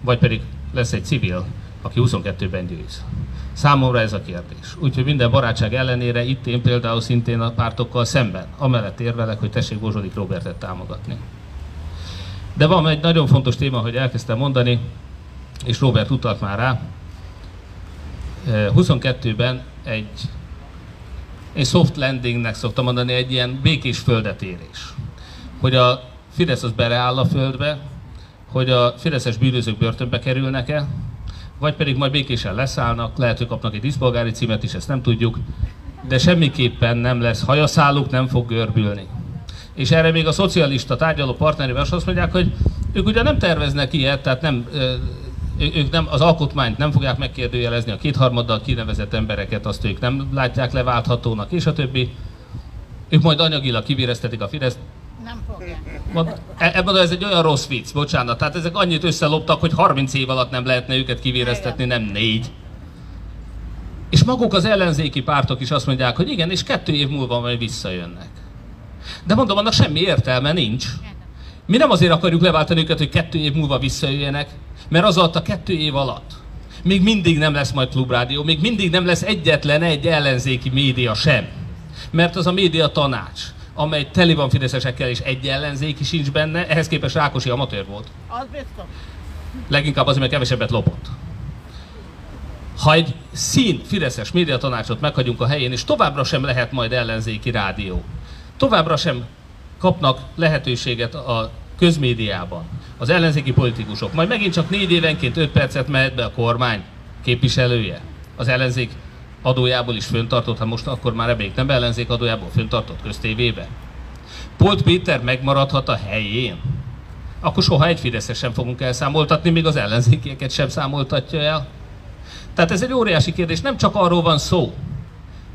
vagy pedig lesz egy civil, aki 22-ben győz. Számomra ez a kérdés. Úgyhogy minden barátság ellenére itt én például szintén a pártokkal szemben, amellett érvelek, hogy tessék Bozsodik Robertet támogatni. De van egy nagyon fontos téma, hogy elkezdtem mondani, és Robert utalt már rá, 22-ben egy, egy soft landingnek szoktam mondani, egy ilyen békés földetérés. Hogy a Fidesz az beleáll a földbe, hogy a fideszes bűnözők börtönbe kerülnek-e, vagy pedig majd békésen leszállnak, lehet, hogy kapnak egy diszpolgári címet is, ezt nem tudjuk, de semmiképpen nem lesz hajaszáluk, nem fog görbülni. És erre még a szocialista tárgyaló partnerével azt mondják, hogy ők ugye nem terveznek ilyet, tehát nem, ők nem, az alkotmányt nem fogják megkérdőjelezni, a kétharmaddal kinevezett embereket azt ők nem látják leválthatónak, és a többi. Ők majd anyagilag kivéreztetik a Fideszt, Nem fogják. Mond, e- ebben ez egy olyan rossz vicc, bocsánat. Tehát ezek annyit összeloptak, hogy 30 év alatt nem lehetne őket kivéreztetni, nem négy. És maguk az ellenzéki pártok is azt mondják, hogy igen, és kettő év múlva majd visszajönnek. De mondom, annak semmi értelme nincs. Mi nem azért akarjuk leváltani őket, hogy kettő év múlva visszajöjjenek, mert az alatt a kettő év alatt még mindig nem lesz majd klubrádió, még mindig nem lesz egyetlen egy ellenzéki média sem. Mert az a média tanács, amely teli van fideszesekkel és egy ellenzéki sincs benne, ehhez képest Rákosi amatőr volt. Az biztos. Leginkább azért, mert kevesebbet lopott. Ha egy szín Fideszes médiatanácsot meghagyunk a helyén, és továbbra sem lehet majd ellenzéki rádió, továbbra sem kapnak lehetőséget a közmédiában az ellenzéki politikusok, majd megint csak négy évenként öt percet mehet be a kormány képviselője, az ellenzék adójából is föntartott, ha most akkor már reméljük nem ellenzék adójából föntartott köztévébe. Polt Péter megmaradhat a helyén, akkor soha egy Fideszes sem fogunk elszámoltatni, még az ellenzékieket sem számoltatja el. Tehát ez egy óriási kérdés, nem csak arról van szó,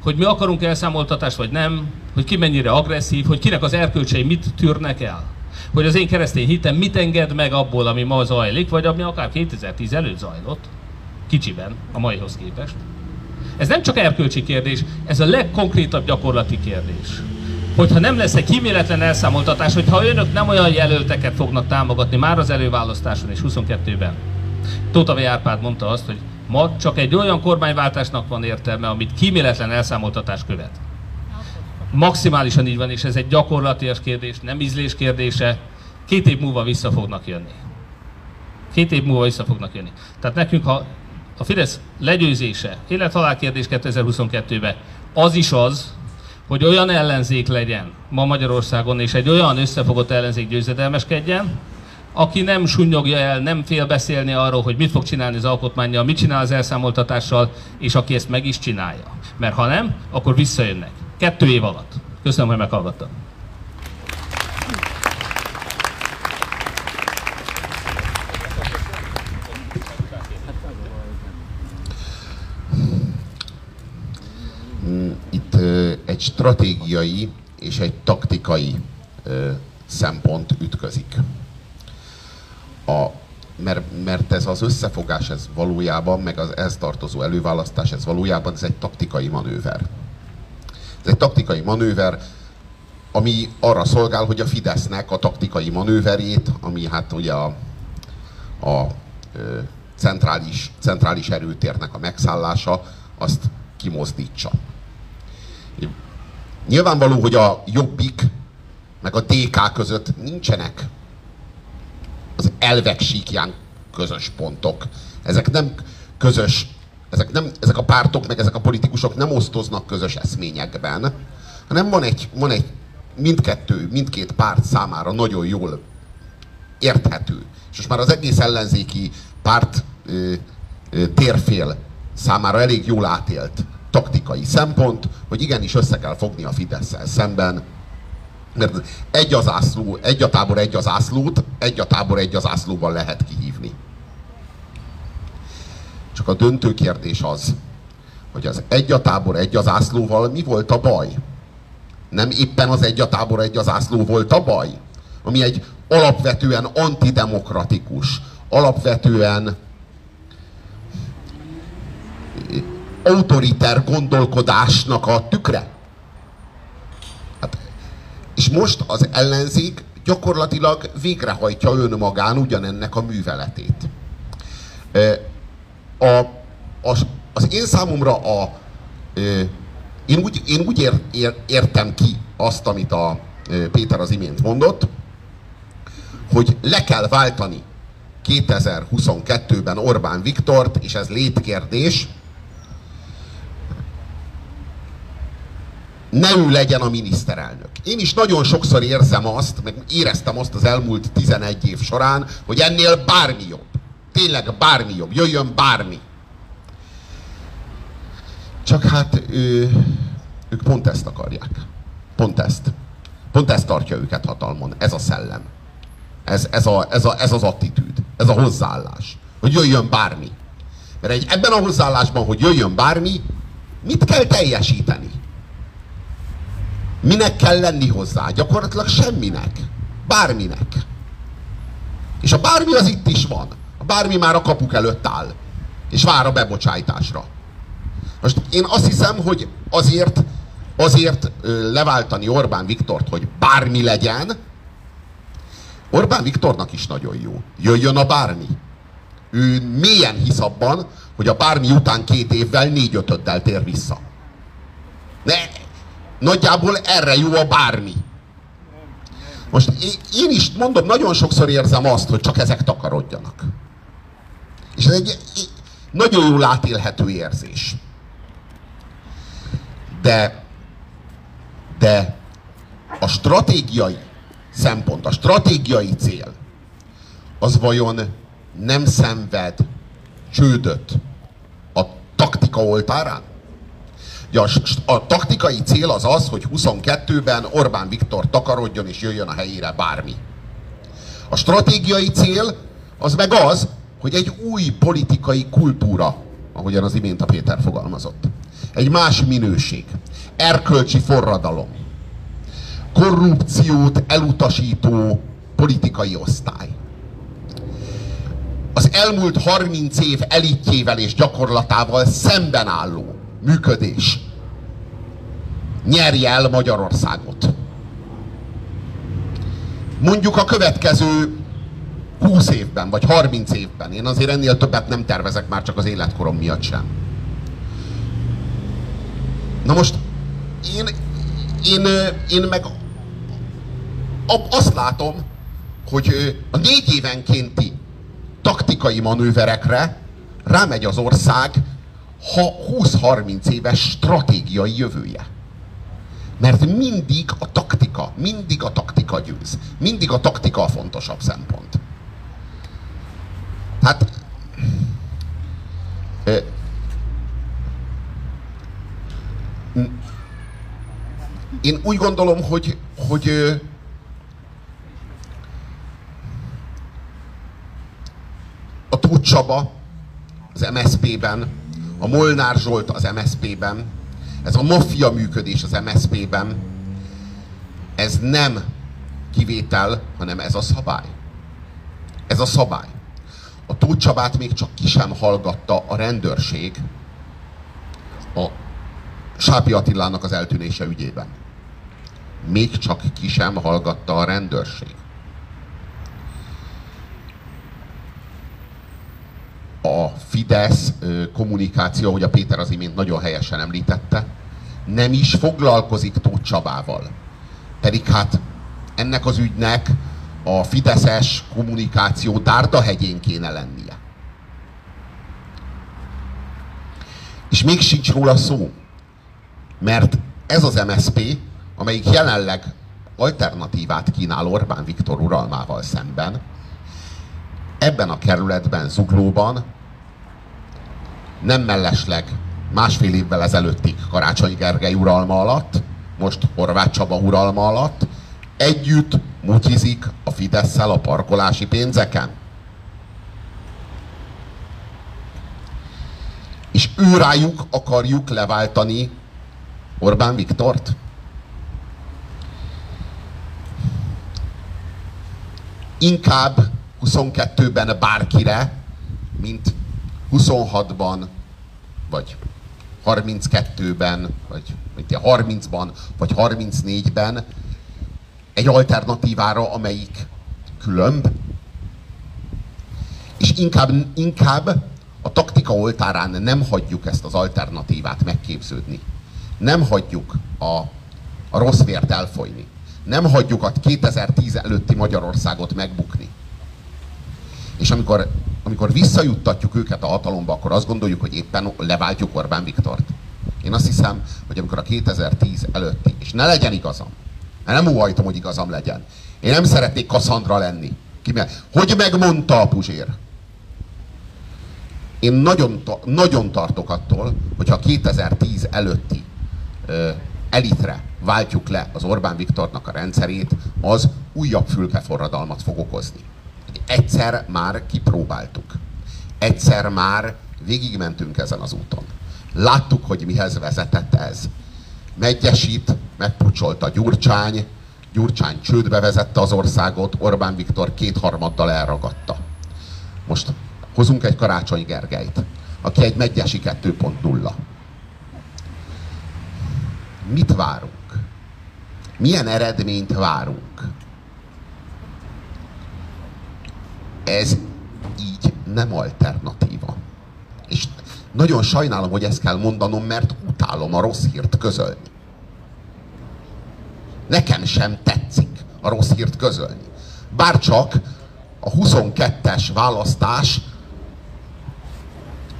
hogy mi akarunk elszámoltatást, vagy nem, hogy ki mennyire agresszív, hogy kinek az erkölcsei mit tűrnek el, hogy az én keresztény hitem mit enged meg abból, ami ma zajlik, vagy ami akár 2010 előtt zajlott, kicsiben, a maihoz képest. Ez nem csak erkölcsi kérdés, ez a legkonkrétabb gyakorlati kérdés. Hogyha nem lesz egy kíméletlen elszámoltatás, hogyha önök nem olyan jelölteket fognak támogatni már az előválasztáson és 22-ben. Tóta. Árpád mondta azt, hogy ma csak egy olyan kormányváltásnak van értelme, amit kíméletlen elszámoltatás követ. Maximálisan így van, és ez egy gyakorlatias kérdés, nem ízlés kérdése. Két év múlva vissza fognak jönni. Két év múlva vissza fognak jönni. Tehát nekünk, ha a Fidesz legyőzése, élet-halál kérdés 2022-ben, az is az, hogy olyan ellenzék legyen ma Magyarországon, és egy olyan összefogott ellenzék győzedelmeskedjen, aki nem sunyogja el, nem fél beszélni arról, hogy mit fog csinálni az alkotmányjal, mit csinál az elszámoltatással, és aki ezt meg is csinálja. Mert ha nem, akkor visszajönnek. Kettő év alatt. Köszönöm, hogy meghallgattam. Itt ö, egy stratégiai és egy taktikai ö, szempont ütközik. A, mert, mert ez az összefogás, ez valójában, meg az ez tartozó előválasztás, ez valójában ez egy taktikai manőver. Ez egy taktikai manőver, ami arra szolgál, hogy a Fidesznek a taktikai manőverét, ami hát ugye a, a ö, centrális, centrális erőtérnek a megszállása, azt kimozdítsa. Nyilvánvaló, hogy a Jobbik meg a DK között nincsenek az elvek síkján közös pontok. Ezek nem közös, ezek, nem, ezek a pártok, meg ezek a politikusok nem osztoznak közös eszményekben, hanem van egy, van egy mindkettő, mindkét párt számára nagyon jól érthető, és most már az egész ellenzéki párt ö, ö, térfél számára elég jól átélt taktikai szempont, hogy igenis össze kell fogni a fidesz szemben, mert egy az ászló, egy a tábor, egy az ászlót, egy a tábor, egy az ászlóval lehet kihívni. Csak a döntő kérdés az, hogy az egy a tábor, egy az ászlóval mi volt a baj? Nem éppen az egy a tábor, egy az ászló volt a baj? Ami egy alapvetően antidemokratikus, alapvetően autoriter gondolkodásnak a tükre. Hát, és most az ellenzék gyakorlatilag végrehajtja önmagán ugyanennek a műveletét. A, az, az én számomra a, én úgy, én úgy ér, ér, értem ki azt, amit a Péter az imént mondott, hogy le kell váltani 2022-ben Orbán Viktort, és ez létkérdés, ne ő legyen a miniszterelnök. Én is nagyon sokszor érzem azt, meg éreztem azt az elmúlt 11 év során, hogy ennél bármi jobb. Tényleg bármi jobb. Jöjjön bármi. Csak hát ő, ők pont ezt akarják. Pont ezt. Pont ezt tartja őket hatalmon. Ez a szellem. Ez, ez, a, ez, a, ez az attitűd. Ez a hozzáállás. Hogy jöjjön bármi. Mert egy, ebben a hozzáállásban, hogy jöjjön bármi, mit kell teljesíteni? Minek kell lenni hozzá? Gyakorlatilag semminek. Bárminek. És a bármi az itt is van. A bármi már a kapuk előtt áll. És vár a bebocsájtásra. Most én azt hiszem, hogy azért, azért leváltani Orbán Viktort, hogy bármi legyen, Orbán Viktornak is nagyon jó. Jöjjön a bármi. Ő mélyen hisz abban, hogy a bármi után két évvel négy-ötöddel tér vissza. Ne, nagyjából erre jó a bármi. Most én is mondom, nagyon sokszor érzem azt, hogy csak ezek takarodjanak. És ez egy nagyon jól átélhető érzés. De, de a stratégiai szempont, a stratégiai cél, az vajon nem szenved csődöt a taktika oltárán? Ugye a, a taktikai cél az az, hogy 22-ben Orbán Viktor takarodjon és jöjjön a helyére bármi. A stratégiai cél az meg az, hogy egy új politikai kultúra, ahogyan az imént a Péter fogalmazott. Egy más minőség. Erkölcsi forradalom. Korrupciót elutasító politikai osztály. Az elmúlt 30 év elitjével és gyakorlatával szemben álló működés nyerje el Magyarországot. Mondjuk a következő 20 évben, vagy 30 évben. Én azért ennél többet nem tervezek már csak az életkorom miatt sem. Na most én, én, én meg azt látom, hogy a négy évenkénti taktikai manőverekre rámegy az ország ha 20-30 éves stratégiai jövője. Mert mindig a taktika, mindig a taktika győz. Mindig a taktika a fontosabb szempont. Hát én úgy gondolom, hogy, hogy a Tóth Csaba az MSZP-ben, a Molnár Zsolt az MSZP-ben, ez a maffia működés az MSZP-ben, ez nem kivétel, hanem ez a szabály. Ez a szabály. A Tóth Csabát még csak ki sem hallgatta a rendőrség a Sápi Attilának az eltűnése ügyében. Még csak ki sem hallgatta a rendőrség. A Fidesz kommunikáció, hogy a Péter az imént nagyon helyesen említette, nem is foglalkozik Tóth Csabával. Pedig hát ennek az ügynek a fideszes kommunikáció Dárdahegyén kéne lennie. És még sincs róla szó. Mert ez az MSP, amelyik jelenleg alternatívát kínál Orbán Viktor uralmával szemben, ebben a kerületben, Zuglóban nem mellesleg másfél évvel ezelőttig Karácsony Gergely uralma alatt, most Horváth Csaba uralma alatt, együtt mutyizik a fidesz a parkolási pénzeken. És ő rájuk akarjuk leváltani Orbán Viktort? Inkább 22-ben bárkire, mint 26-ban, vagy 32-ben, vagy 30-ban, vagy 34-ben egy alternatívára, amelyik különb, és inkább, inkább a taktika oltárán nem hagyjuk ezt az alternatívát megképződni. Nem hagyjuk a, a rossz vért elfolyni. Nem hagyjuk a 2010 előtti Magyarországot megbukni. És amikor, amikor visszajuttatjuk őket a hatalomba, akkor azt gondoljuk, hogy éppen leváltjuk Orbán Viktort. Én azt hiszem, hogy amikor a 2010 előtti, és ne legyen igazam, mert nem óhajtom, hogy igazam legyen. Én nem szeretnék Kassandra lenni. Ki me- hogy megmondta a Puzsér? Én nagyon, nagyon tartok attól, hogyha a 2010 előtti ö, elitre váltjuk le az Orbán Viktornak a rendszerét, az újabb fülkeforradalmat fog okozni. Egyszer már kipróbáltuk. Egyszer már végigmentünk ezen az úton. Láttuk, hogy mihez vezetett ez. Megyesít, megpucsolta Gyurcsány, Gyurcsány csődbe vezette az országot, Orbán Viktor kétharmaddal elragadta. Most hozunk egy Karácsony Gergelyt, aki egy Megyesi 2.0. Mit várunk? Milyen eredményt várunk? Ez így nem alternatíva. És nagyon sajnálom, hogy ezt kell mondanom, mert utálom a rossz hírt közölni. Nekem sem tetszik a rossz hírt közölni. Bárcsak a 22-es választás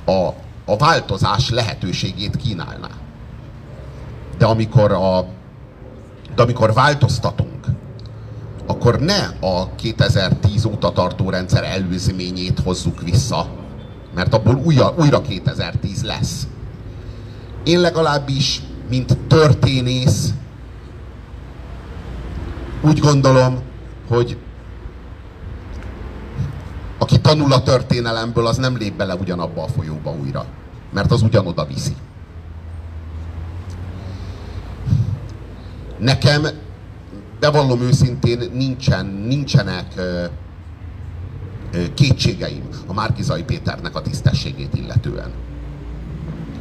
a, a változás lehetőségét kínálná. De amikor, a, de amikor változtatunk, akkor ne a 2010 óta tartó rendszer előzményét hozzuk vissza, mert abból újra, újra 2010 lesz. Én legalábbis, mint történész, úgy gondolom, hogy aki tanul a történelemből, az nem lép bele ugyanabba a folyóba újra, mert az ugyanoda viszi. Nekem, bevallom őszintén, nincsen, nincsenek kétségeim a Márkizai Péternek a tisztességét illetően.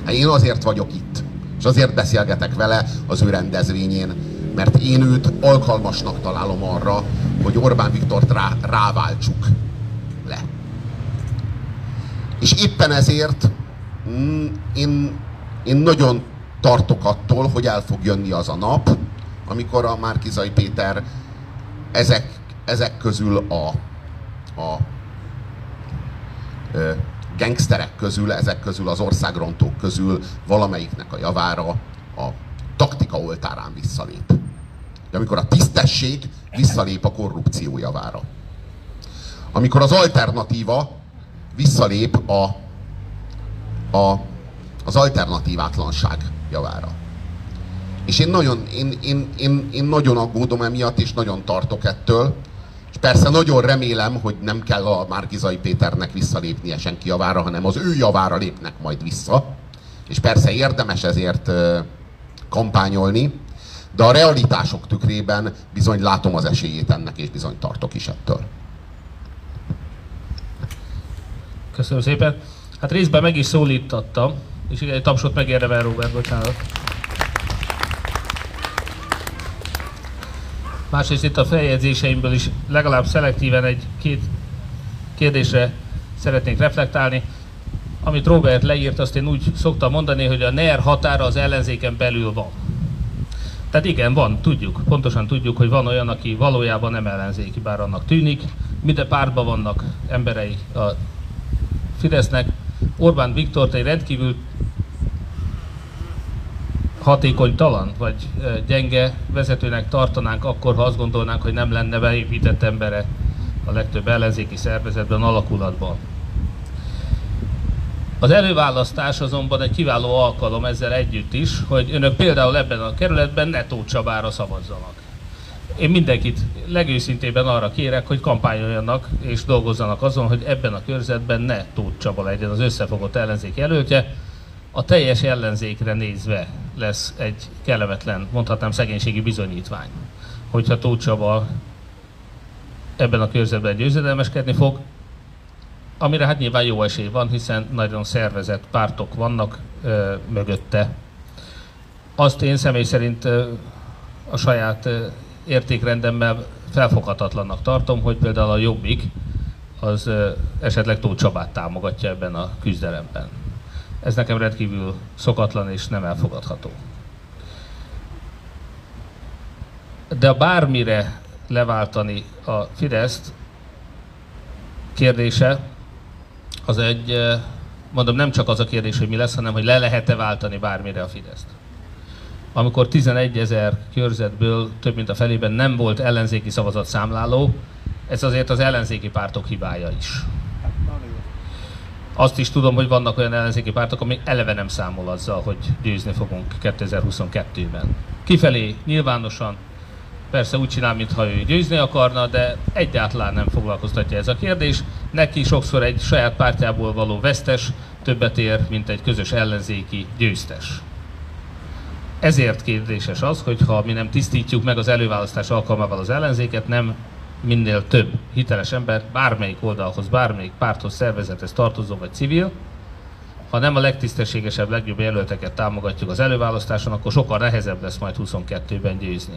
Hát én azért vagyok itt, és azért beszélgetek vele az ő rendezvényén, mert én őt alkalmasnak találom arra, hogy Orbán Viktort rá, ráváltsuk le. És éppen ezért mm, én, én nagyon tartok attól, hogy el fog jönni az a nap, amikor a Márkizai Péter ezek, ezek közül a, a ö, gangsterek közül, ezek közül az országrontók közül valamelyiknek a javára a taktika oltárán visszalép. De amikor a tisztesség visszalép a korrupció javára. Amikor az alternatíva visszalép a, a, az alternatívátlanság javára. És én nagyon, én, én, én, én nagyon aggódom emiatt, és nagyon tartok ettől. És persze nagyon remélem, hogy nem kell a Márkizai Péternek visszalépnie senki javára, hanem az ő javára lépnek majd vissza. És persze érdemes ezért kampányolni, de a realitások tükrében bizony látom az esélyét ennek, és bizony tartok is ettől. Köszönöm szépen. Hát részben meg is szólítattam, és igen, egy tapsot megérdemel Robert, bocsánat. Másrészt itt a feljegyzéseimből is legalább szelektíven egy-két kérdésre szeretnék reflektálni. Amit Robert leírt, azt én úgy szoktam mondani, hogy a NER határa az ellenzéken belül van. Tehát igen, van, tudjuk, pontosan tudjuk, hogy van olyan, aki valójában nem ellenzéki, bár annak tűnik. Minden pártban vannak emberei a Fidesznek. Orbán Viktort egy rendkívül hatékonytalan vagy gyenge vezetőnek tartanánk akkor, ha azt gondolnánk, hogy nem lenne beépített embere a legtöbb ellenzéki szervezetben, alakulatban. Az előválasztás azonban egy kiváló alkalom ezzel együtt is, hogy önök például ebben a kerületben ne Tóth Csabára szavazzanak. Én mindenkit legőszintében arra kérek, hogy kampányoljanak és dolgozzanak azon, hogy ebben a körzetben ne Tóth Csaba legyen az összefogott ellenzék jelöltje. A teljes ellenzékre nézve lesz egy kellemetlen, mondhatnám szegénységi bizonyítvány, hogyha Tóth Csaba ebben a körzetben győzedelmeskedni fog, amire hát nyilván jó esély van, hiszen nagyon szervezett pártok vannak ö, mögötte. Azt én személy szerint ö, a saját ö, értékrendemmel felfoghatatlannak tartom, hogy például a Jobbik az ö, esetleg Tóth Csabát támogatja ebben a küzdelemben. Ez nekem rendkívül szokatlan és nem elfogadható. De bármire leváltani a Fideszt kérdése, az egy mondom, nem csak az a kérdés, hogy mi lesz, hanem hogy le lehet-e váltani bármire a Fideszt. Amikor 11 ezer körzetből több mint a felében nem volt ellenzéki szavazatszámláló, ez azért az ellenzéki pártok hibája is. Azt is tudom, hogy vannak olyan ellenzéki pártok, amik eleve nem számol azzal, hogy győzni fogunk 2022-ben. Kifelé nyilvánosan persze úgy csinál, mintha ő győzni akarna, de egyáltalán nem foglalkoztatja ez a kérdés. Neki sokszor egy saját pártjából való vesztes többet ér, mint egy közös ellenzéki győztes. Ezért kérdéses az, hogy ha mi nem tisztítjuk meg az előválasztás alkalmával az ellenzéket, nem minél több hiteles ember bármelyik oldalhoz, bármelyik párthoz, szervezethez tartozó vagy civil, ha nem a legtisztességesebb, legjobb jelölteket támogatjuk az előválasztáson, akkor sokkal nehezebb lesz majd 22-ben győzni.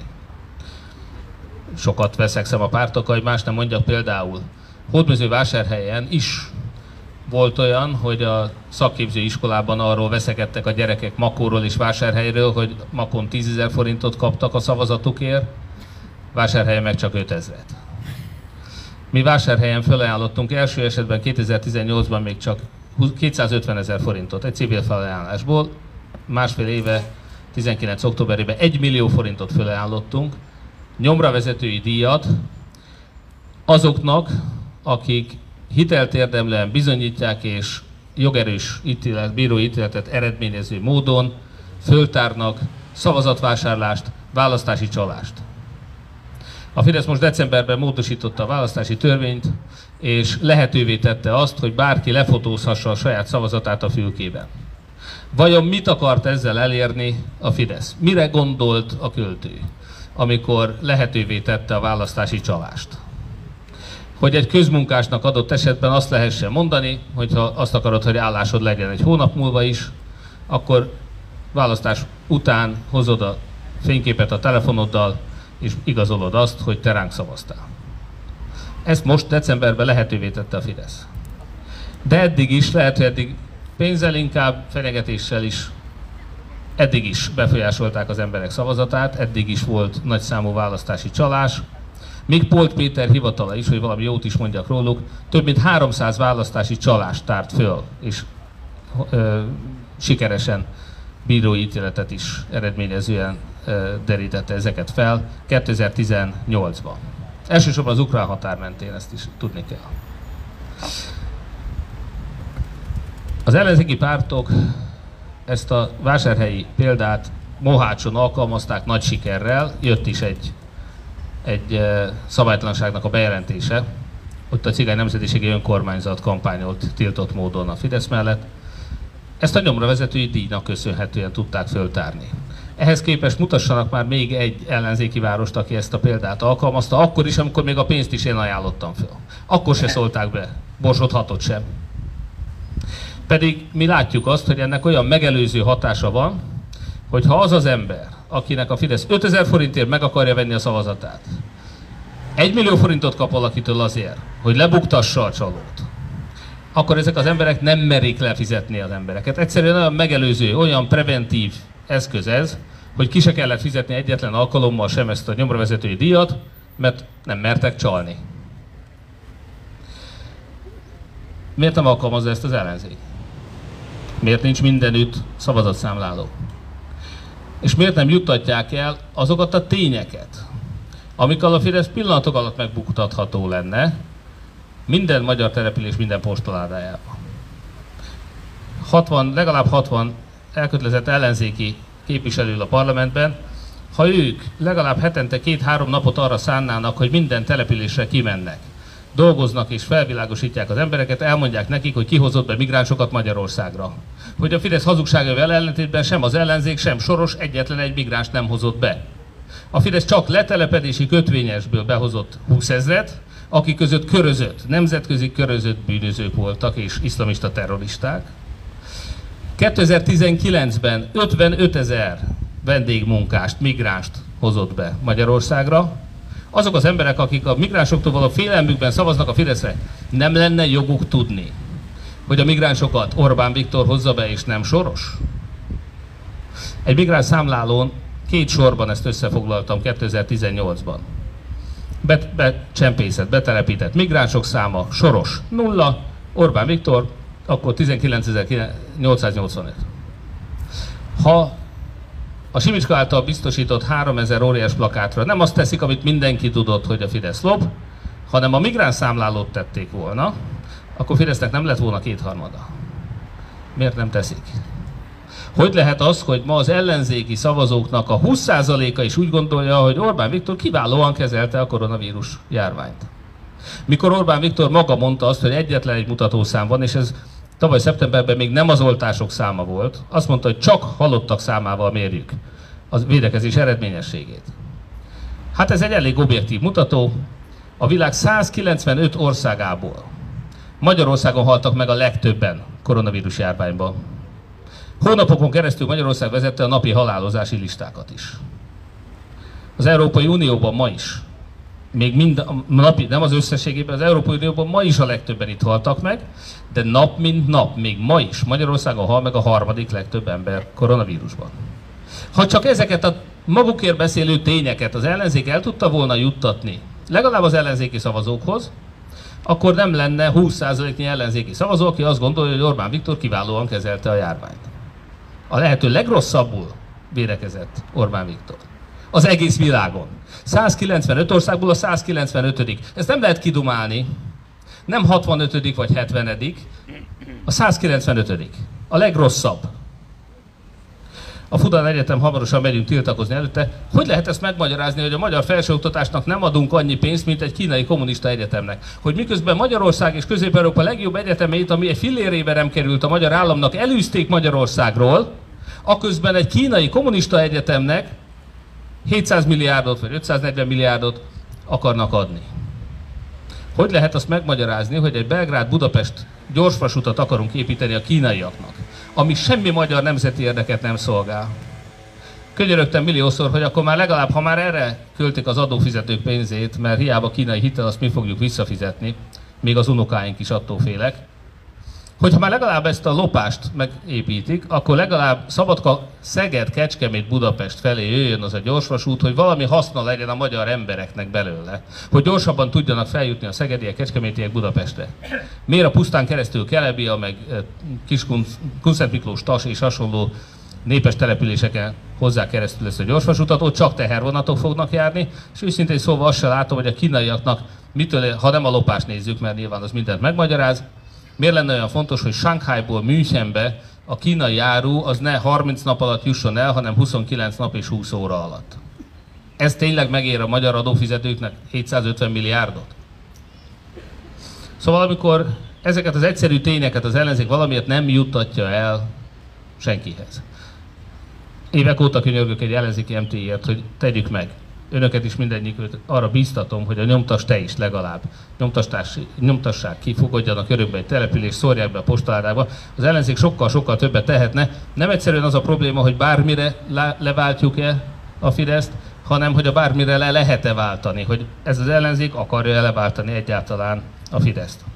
Sokat veszekszem a pártokkal, hogy más nem mondjak például. Hódmezővásárhelyen is volt olyan, hogy a szakképző iskolában arról veszekedtek a gyerekek Makóról és Vásárhelyről, hogy Makon 10 000 forintot kaptak a szavazatukért, Vásárhelyen meg csak 5 ezeret. Mi Vásárhelyen felajánlottunk első esetben 2018-ban még csak 250 ezer forintot egy civil felajánlásból, másfél éve 19. októberében 1 millió forintot felajánlottunk, nyomra vezetői díjat azoknak, akik hitelt érdemlően bizonyítják és jogerős ítélet, bírói ítéletet eredményező módon föltárnak szavazatvásárlást, választási csalást. A Fidesz most decemberben módosította a választási törvényt, és lehetővé tette azt, hogy bárki lefotózhassa a saját szavazatát a fülkében. Vajon mit akart ezzel elérni a Fidesz? Mire gondolt a költő, amikor lehetővé tette a választási csalást? Hogy egy közmunkásnak adott esetben azt lehessen mondani, hogyha azt akarod, hogy állásod legyen egy hónap múlva is, akkor választás után hozod a fényképet a telefonoddal, és igazolod azt, hogy te ránk szavaztál. Ezt most decemberben lehetővé tette a Fidesz. De eddig is, lehet, hogy eddig pénzzel inkább, fenyegetéssel is, eddig is befolyásolták az emberek szavazatát, eddig is volt nagy számú választási csalás, még Polt Péter hivatala is, hogy valami jót is mondjak róluk, több mint 300 választási csalást tárt föl, és ö, sikeresen bírói ítéletet is eredményezően derítette ezeket fel 2018-ban. Elsősorban az ukrán határ mentén ezt is tudni kell. Az ellenzéki pártok ezt a vásárhelyi példát Mohácson alkalmazták nagy sikerrel, jött is egy, egy szabálytalanságnak a bejelentése, ott a Cigány Nemzetiségi Önkormányzat kampányolt tiltott módon a Fidesz mellett. Ezt a nyomra vezetői díjnak köszönhetően tudták föltárni. Ehhez képest mutassanak már még egy ellenzéki várost, aki ezt a példát alkalmazta, akkor is, amikor még a pénzt is én ajánlottam fel. Akkor se szólták be, Borsod hatot sem. Pedig mi látjuk azt, hogy ennek olyan megelőző hatása van, hogy ha az az ember, akinek a Fidesz 5000 forintért meg akarja venni a szavazatát, 1 millió forintot kap valakitől azért, hogy lebuktassa a csalót, akkor ezek az emberek nem merik lefizetni az embereket. Egyszerűen olyan megelőző, olyan preventív eszköz ez, hogy ki se kellett fizetni egyetlen alkalommal sem ezt a nyomravezetői díjat, mert nem mertek csalni. Miért nem alkalmazza ezt az ellenzék? Miért nincs mindenütt szavazatszámláló? És miért nem juttatják el azokat a tényeket, amikkel a Fidesz pillanatok alatt megbuktatható lenne minden magyar település minden postaládájában. 60, legalább 60 elkötelezett ellenzéki képviselő a parlamentben, ha ők legalább hetente két-három napot arra szánnának, hogy minden településre kimennek, dolgoznak és felvilágosítják az embereket, elmondják nekik, hogy kihozott be migránsokat Magyarországra. Hogy a Fidesz hazugságával ellentétben sem az ellenzék, sem Soros egyetlen egy migráns nem hozott be. A Fidesz csak letelepedési kötvényesből behozott 20 ezret, akik között körözött, nemzetközi körözött bűnözők voltak és iszlamista terroristák. 2019-ben 55 ezer vendégmunkást, migránst hozott be Magyarországra. Azok az emberek, akik a migránsoktól való félelmükben szavaznak a Fideszre, nem lenne joguk tudni, hogy a migránsokat Orbán Viktor hozza be, és nem Soros? Egy migráns számlálón két sorban ezt összefoglaltam 2018-ban. Becsempészet, betelepített migránsok száma Soros nulla, Orbán Viktor akkor 19.885. Ha a Simicska által biztosított 3000 óriás plakátra nem azt teszik, amit mindenki tudott, hogy a Fidesz lop, hanem a migráns számlálót tették volna, akkor Fidesznek nem lett volna kétharmada. Miért nem teszik? Hogy lehet az, hogy ma az ellenzéki szavazóknak a 20%-a is úgy gondolja, hogy Orbán Viktor kiválóan kezelte a koronavírus járványt? Mikor Orbán Viktor maga mondta azt, hogy egyetlen egy mutatószám van, és ez tavaly szeptemberben még nem az oltások száma volt, azt mondta, hogy csak halottak számával mérjük a védekezés eredményességét. Hát ez egy elég objektív mutató. A világ 195 országából Magyarországon haltak meg a legtöbben koronavírus járványban. Hónapokon keresztül Magyarország vezette a napi halálozási listákat is. Az Európai Unióban ma is, még mind a napi, nem az összességében, az Európai Unióban ma is a legtöbben itt haltak meg, de nap mint nap, még ma is Magyarországon hal meg a harmadik legtöbb ember koronavírusban. Ha csak ezeket a magukért beszélő tényeket az ellenzék el tudta volna juttatni, legalább az ellenzéki szavazókhoz, akkor nem lenne 20%-nyi ellenzéki szavazó, aki azt gondolja, hogy Orbán Viktor kiválóan kezelte a járványt. A lehető legrosszabbul védekezett Orbán Viktor. Az egész világon. 195 országból a 195 Ezt nem lehet kidumálni. Nem 65 vagy 70 a 195 A legrosszabb a Fudan Egyetem hamarosan megyünk tiltakozni előtte. Hogy lehet ezt megmagyarázni, hogy a magyar felsőoktatásnak nem adunk annyi pénzt, mint egy kínai kommunista egyetemnek? Hogy miközben Magyarország és Közép-Európa legjobb egyetemeit, ami egy fillérébe nem került a magyar államnak, elűzték Magyarországról, aközben egy kínai kommunista egyetemnek 700 milliárdot vagy 540 milliárdot akarnak adni. Hogy lehet azt megmagyarázni, hogy egy Belgrád-Budapest gyorsvasutat akarunk építeni a kínaiaknak? ami semmi magyar nemzeti érdeket nem szolgál. Könyörögtem milliószor, hogy akkor már legalább, ha már erre költik az adófizetők pénzét, mert hiába kínai hitel, azt mi fogjuk visszafizetni, még az unokáink is attól félek, hogyha már legalább ezt a lopást megépítik, akkor legalább Szabadka, Szeged, Kecskemét, Budapest felé jöjjön az a gyorsvasút, hogy valami haszna legyen a magyar embereknek belőle. Hogy gyorsabban tudjanak feljutni a szegediek, kecskemétiek Budapestre. Miért a pusztán keresztül Kelebia, meg eh, Kiskunszent Miklós, Tas és hasonló népes településeken hozzá keresztül ezt a gyorsvasutat, ott csak tehervonatok fognak járni, és őszintén szóval azt se látom, hogy a kínaiaknak mitől, ha nem a lopást nézzük, mert nyilván az mindent megmagyaráz, Miért lenne olyan fontos, hogy Shanghaiból Münchenbe a kínai áru az ne 30 nap alatt jusson el, hanem 29 nap és 20 óra alatt? Ez tényleg megér a magyar adófizetőknek 750 milliárdot? Szóval amikor ezeket az egyszerű tényeket az ellenzék valamiért nem juttatja el senkihez. Évek óta könyörgök egy ellenzéki MT-ért, hogy tegyük meg önöket is mindegyikőt arra bíztatom, hogy a nyomtas te is legalább nyomtassák ki, fogadjanak örökbe egy település, szórják be a postaládába. Az ellenzék sokkal-sokkal többet tehetne. Nem egyszerűen az a probléma, hogy bármire le- leváltjuk-e a Fideszt, hanem hogy a bármire le lehet-e váltani, hogy ez az ellenzék akarja-e leváltani egyáltalán a Fideszt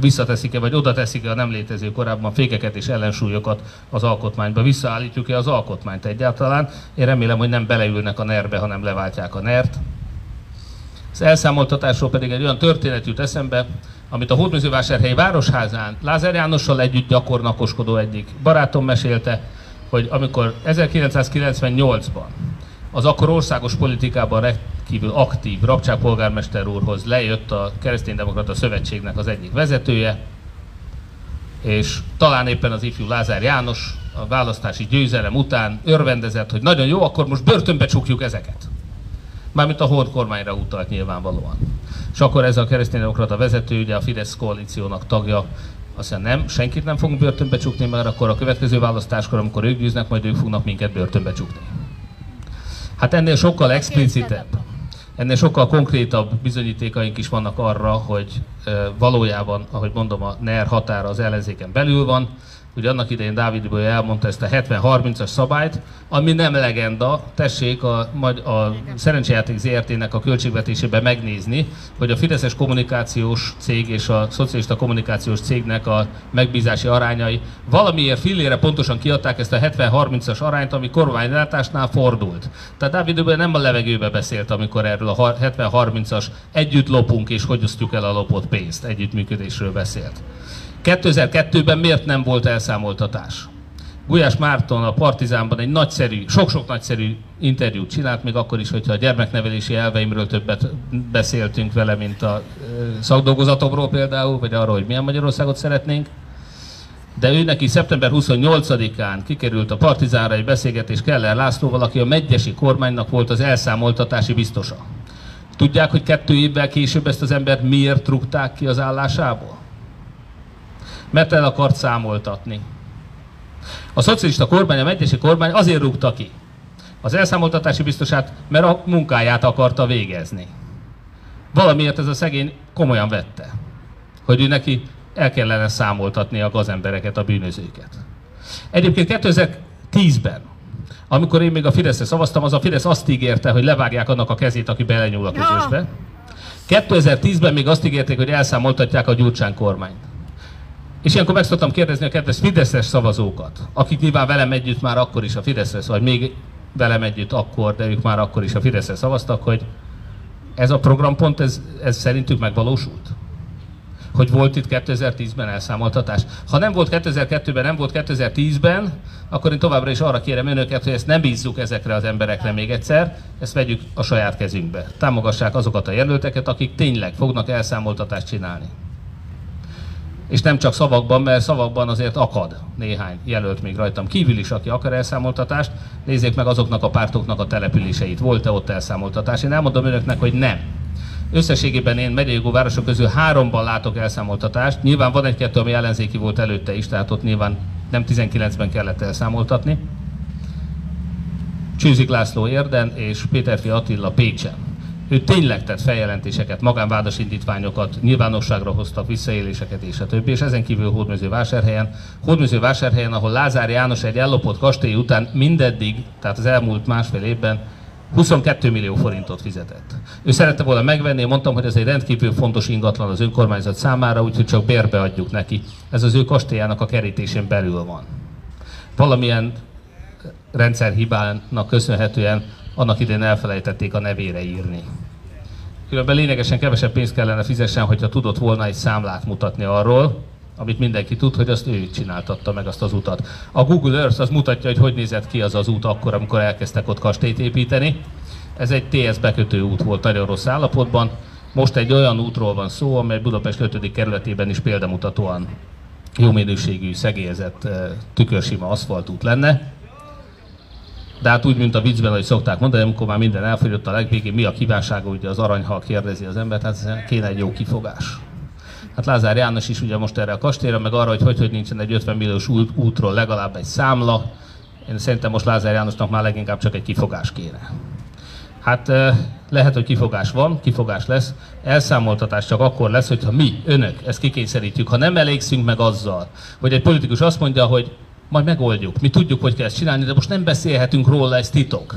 visszateszik-e, vagy oda teszik-e a nem létező korábban fékeket és ellensúlyokat az alkotmányba, visszaállítjuk-e az alkotmányt egyáltalán. Én remélem, hogy nem beleülnek a nerbe, hanem leváltják a nert. Az elszámoltatásról pedig egy olyan történet jut eszembe, amit a Hódműzővásárhelyi Városházán Lázár Jánossal együtt gyakornakoskodó egyik barátom mesélte, hogy amikor 1998-ban az akkor országos politikában rendkívül aktív Rabcsák polgármester úrhoz lejött a Kereszténydemokrata Szövetségnek az egyik vezetője, és talán éppen az ifjú Lázár János a választási győzelem után örvendezett, hogy nagyon jó, akkor most börtönbe csukjuk ezeket. Mármint a Hord kormányra utalt nyilvánvalóan. És akkor ez a kereszténydemokrata vezető, ugye a Fidesz koalíciónak tagja, azt mondja, nem, senkit nem fogunk börtönbe csukni, mert akkor a következő választáskor, amikor ők győznek, majd ők fognak minket börtönbe csukni. Hát ennél sokkal explicitebb, ennél sokkal konkrétabb bizonyítékaink is vannak arra, hogy valójában, ahogy mondom, a NER határa az ellenzéken belül van, Ugye annak idején Dávid Boly elmondta ezt a 70-30-as szabályt, ami nem legenda, tessék a, a szerencsejáték ZRT-nek a költségvetésében megnézni, hogy a Fideszes kommunikációs cég és a szocialista kommunikációs cégnek a megbízási arányai valamiért fillére pontosan kiadták ezt a 70-30-as arányt, ami kormánylátásnál fordult. Tehát Dávid Boly nem a levegőbe beszélt, amikor erről a 70-30-as együtt lopunk és hogy osztjuk el a lopott pénzt, együttműködésről beszélt. 2002-ben miért nem volt elszámoltatás? Gulyás Márton a Partizánban egy nagyszerű, sok-sok nagyszerű interjút csinált, még akkor is, hogyha a gyermeknevelési elveimről többet beszéltünk vele, mint a szakdolgozatomról például, vagy arról, hogy milyen Magyarországot szeretnénk. De ő neki szeptember 28-án kikerült a Partizánra egy beszélgetés Keller Lászlóval, aki a megyesi kormánynak volt az elszámoltatási biztosa. Tudják, hogy kettő évvel később ezt az embert miért rúgták ki az állásából? Mert el akart számoltatni. A szocialista kormány, a megyesi kormány azért rúgta ki az elszámoltatási biztosát, mert a munkáját akarta végezni. Valamiért ez a szegény komolyan vette, hogy ő neki el kellene számoltatni a gazembereket, a bűnözőket. Egyébként 2010-ben, amikor én még a Fideszre szavaztam, az a Fidesz azt ígérte, hogy levágják annak a kezét, aki belenyúl a közösbe. 2010-ben még azt ígérték, hogy elszámoltatják a Gyurcsán kormányt. És ilyenkor meg szoktam kérdezni a kedves Fideszes szavazókat, akik nyilván velem együtt már akkor is a Fideszre, vagy még velem együtt akkor, de ők már akkor is a Fideszre szavaztak, hogy ez a programpont, ez, ez szerintük megvalósult? Hogy volt itt 2010-ben elszámoltatás. Ha nem volt 2002-ben, nem volt 2010-ben, akkor én továbbra is arra kérem önöket, hogy ezt nem bízzuk ezekre az emberekre még egyszer, ezt vegyük a saját kezünkbe. Támogassák azokat a jelölteket, akik tényleg fognak elszámoltatást csinálni és nem csak szavakban, mert szavakban azért akad néhány jelölt még rajtam kívül is, aki akar elszámoltatást. Nézzék meg azoknak a pártoknak a településeit. Volt-e ott elszámoltatás? Én elmondom önöknek, hogy nem. Összességében én megyei városok közül háromban látok elszámoltatást. Nyilván van egy-kettő, ami ellenzéki volt előtte is, tehát ott nyilván nem 19-ben kellett elszámoltatni. Csűzik László Érden és Péterfi Attila Pécsen ő tényleg tett feljelentéseket, magánvádas indítványokat, nyilvánosságra hoztak visszaéléseket és a többi, és ezen kívül Hódmezővásárhelyen. Hódmezővásárhelyen, ahol Lázár János egy ellopott kastély után mindeddig, tehát az elmúlt másfél évben 22 millió forintot fizetett. Ő szerette volna megvenni, mondtam, hogy ez egy rendkívül fontos ingatlan az önkormányzat számára, úgyhogy csak bérbe adjuk neki. Ez az ő kastélyának a kerítésén belül van. Valamilyen rendszerhibának köszönhetően annak idején elfelejtették a nevére írni. Különben lényegesen kevesebb pénzt kellene fizessen, hogyha tudott volna egy számlát mutatni arról, amit mindenki tud, hogy azt ő csináltatta meg azt az utat. A Google Earth az mutatja, hogy hogy nézett ki az az út akkor, amikor elkezdtek ott kastélyt építeni. Ez egy TS bekötő út volt nagyon rossz állapotban. Most egy olyan útról van szó, amely Budapest 5. kerületében is példamutatóan jó minőségű, szegélyezett, eh, tükörsima aszfaltút lenne. De hát úgy, mint a viccben, hogy szokták mondani, amikor már minden elfogyott a legvégén, mi a kívánsága, ugye az aranyhal kérdezi az embert, hát kéne egy jó kifogás. Hát Lázár János is ugye most erre a kastélyra, meg arra, hogy hogy, hogy nincsen egy 50 milliós út, útról legalább egy számla. Én szerintem most Lázár Jánosnak már leginkább csak egy kifogás kéne. Hát lehet, hogy kifogás van, kifogás lesz. Elszámoltatás csak akkor lesz, hogyha mi, önök, ezt kikényszerítjük. Ha nem elégszünk meg azzal, hogy egy politikus azt mondja, hogy majd megoldjuk. Mi tudjuk, hogy kell ezt csinálni, de most nem beszélhetünk róla, ez titok.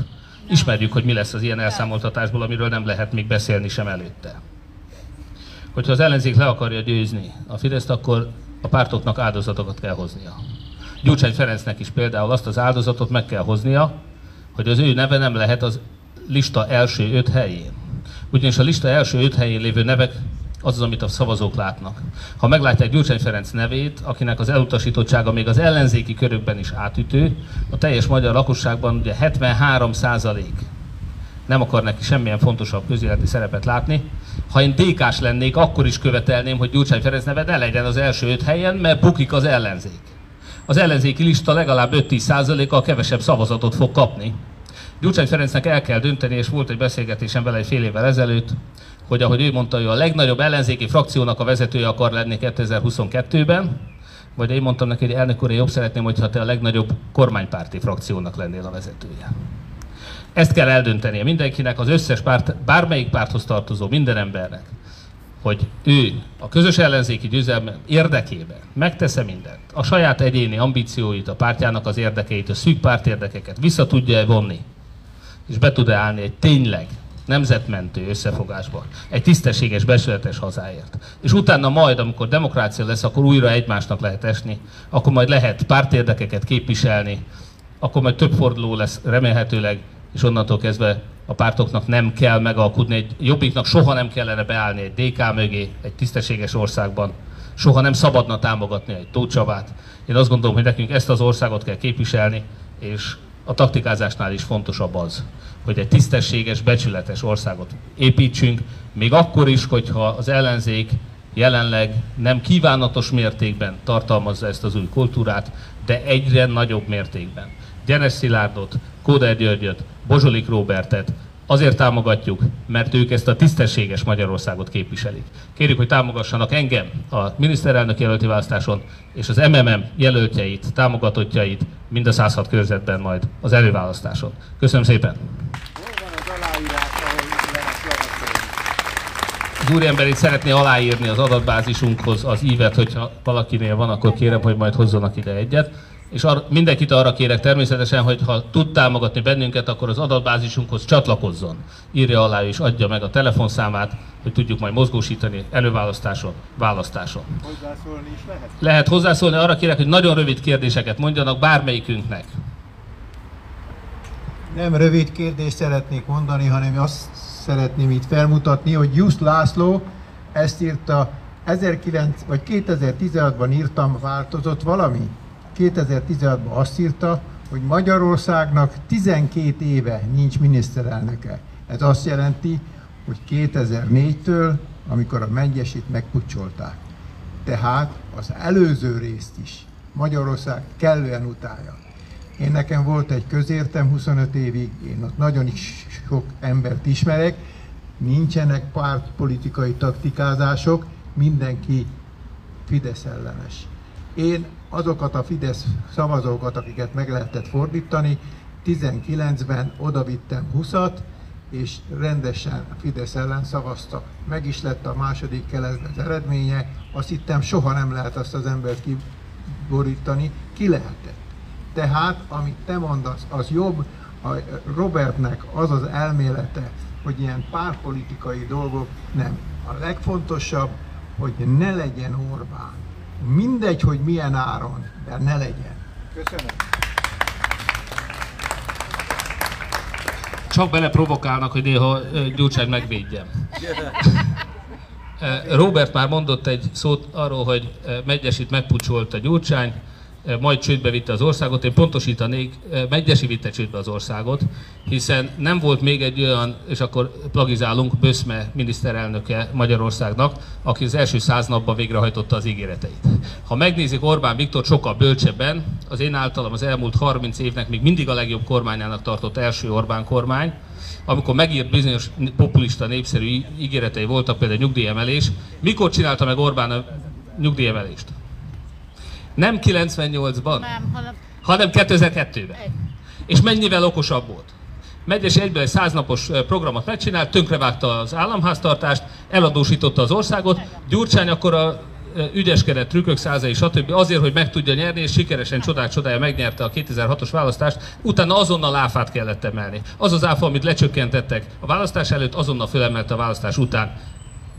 Ismerjük, hogy mi lesz az ilyen elszámoltatásból, amiről nem lehet még beszélni sem előtte. Hogyha az ellenzék le akarja győzni a Fideszt, akkor a pártoknak áldozatokat kell hoznia. Gyurcsány Ferencnek is például azt az áldozatot meg kell hoznia, hogy az ő neve nem lehet az lista első öt helyén. Ugyanis a lista első öt helyén lévő nevek az az, amit a szavazók látnak. Ha meglátják Gyurcsány Ferenc nevét, akinek az elutasítottsága még az ellenzéki körökben is átütő, a teljes magyar lakosságban ugye 73 százalék nem akar neki semmilyen fontosabb közéleti szerepet látni. Ha én DK-s lennék, akkor is követelném, hogy Gyurcsány Ferenc neve ne legyen az első öt helyen, mert bukik az ellenzék. Az ellenzéki lista legalább 5-10 százalékkal kevesebb szavazatot fog kapni. Gyurcsány Ferencnek el kell dönteni, és volt egy beszélgetésem vele egy fél évvel ezelőtt, hogy ahogy ő mondta, ő a legnagyobb ellenzéki frakciónak a vezetője akar lenni 2022-ben, vagy én mondtam neki, hogy elnök úr, én jobb szeretném, hogyha te a legnagyobb kormánypárti frakciónak lennél a vezetője. Ezt kell eldöntenie mindenkinek, az összes párt, bármelyik párthoz tartozó minden embernek, hogy ő a közös ellenzéki győzelme érdekében megtesze mindent, a saját egyéni ambícióit, a pártjának az érdekeit, a szűk pártérdekeket vissza tudja vonni, és be tud-e állni egy tényleg nemzetmentő összefogásban, egy tisztességes, besületes hazáért. És utána majd, amikor demokrácia lesz, akkor újra egymásnak lehet esni, akkor majd lehet pártérdekeket képviselni, akkor majd több forduló lesz remélhetőleg, és onnantól kezdve a pártoknak nem kell megalkudni, egy jobbiknak soha nem kellene beállni egy DK mögé, egy tisztességes országban, soha nem szabadna támogatni egy Tóth Csabát. Én azt gondolom, hogy nekünk ezt az országot kell képviselni, és a taktikázásnál is fontosabb az, hogy egy tisztességes, becsületes országot építsünk, még akkor is, hogyha az ellenzék jelenleg nem kívánatos mértékben tartalmazza ezt az új kultúrát, de egyre nagyobb mértékben. Gyenes Szilárdot, Kóder Györgyöt, Bozsolik Róbertet, Azért támogatjuk, mert ők ezt a tisztességes Magyarországot képviselik. Kérjük, hogy támogassanak engem a miniszterelnök jelölti választáson, és az MMM jelöltjeit, támogatottjait mind a 106 körzetben majd az előválasztáson. Köszönöm szépen! Az úriember itt szeretné aláírni az adatbázisunkhoz az ívet, hogyha valakinél van, akkor kérem, hogy majd hozzanak ide egyet. És ar- mindenkit arra kérek természetesen, hogy ha tud támogatni bennünket, akkor az adatbázisunkhoz csatlakozzon. Írja alá és adja meg a telefonszámát, hogy tudjuk majd mozgósítani előválasztáson, választáson. Hozzászólni is lehet? Lehet hozzászólni, arra kérek, hogy nagyon rövid kérdéseket mondjanak bármelyikünknek. Nem rövid kérdést szeretnék mondani, hanem azt szeretném itt felmutatni, hogy Just László ezt írta 1900, vagy 2016-ban írtam, változott valami? 2016-ban azt írta, hogy Magyarországnak 12 éve nincs miniszterelnöke. Ez azt jelenti, hogy 2004-től, amikor a Mengyesit megpucsolták. Tehát az előző részt is Magyarország kellően utálja. Én nekem volt egy közértem 25 évig, én ott nagyon is sok embert ismerek, nincsenek pártpolitikai taktikázások, mindenki Fidesz ellenes. Én azokat a Fidesz szavazókat, akiket meg lehetett fordítani, 19-ben odavittem 20-at, és rendesen Fidesz ellen szavaztak. Meg is lett a második keletben az eredménye, azt hittem soha nem lehet azt az embert kiborítani, ki lehetett. Tehát, amit te mondasz, az jobb, a Robertnek az az elmélete, hogy ilyen párpolitikai dolgok nem. A legfontosabb, hogy ne legyen Orbán. Mindegy, hogy milyen áron, de ne legyen. Köszönöm. Csak bele provokálnak, hogy néha Gyurcsány megvédjem. Robert már mondott egy szót arról, hogy ö, Megyesit megpucsolt a Gyurcsány, majd csődbe vitte az országot. Én pontosítanék, Megyesi vitte csődbe az országot, hiszen nem volt még egy olyan, és akkor plagizálunk, Böszme miniszterelnöke Magyarországnak, aki az első száz napban végrehajtotta az ígéreteit. Ha megnézik Orbán Viktor sokkal bölcsebben, az én általam az elmúlt 30 évnek még mindig a legjobb kormányának tartott első Orbán kormány, amikor megírt bizonyos populista népszerű ígéretei voltak, például nyugdíjemelés. Mikor csinálta meg Orbán a nyugdíjemelést? Nem 98-ban, Nem, hanem hanem 2002-ben. egy. És mennyivel okosabb volt? Megyes egyből egy száznapos programot megcsinált, tönkrevágta az államháztartást, eladósította az országot, Gyurcsány akkor a ügyeskedett trükkök százai, stb. azért, hogy meg tudja nyerni, és sikeresen csodák csodája megnyerte a 2006-os választást, utána azonnal áfát kellett emelni. Az az áfa, amit lecsökkentettek a választás előtt, azonnal fölemelte a választás után.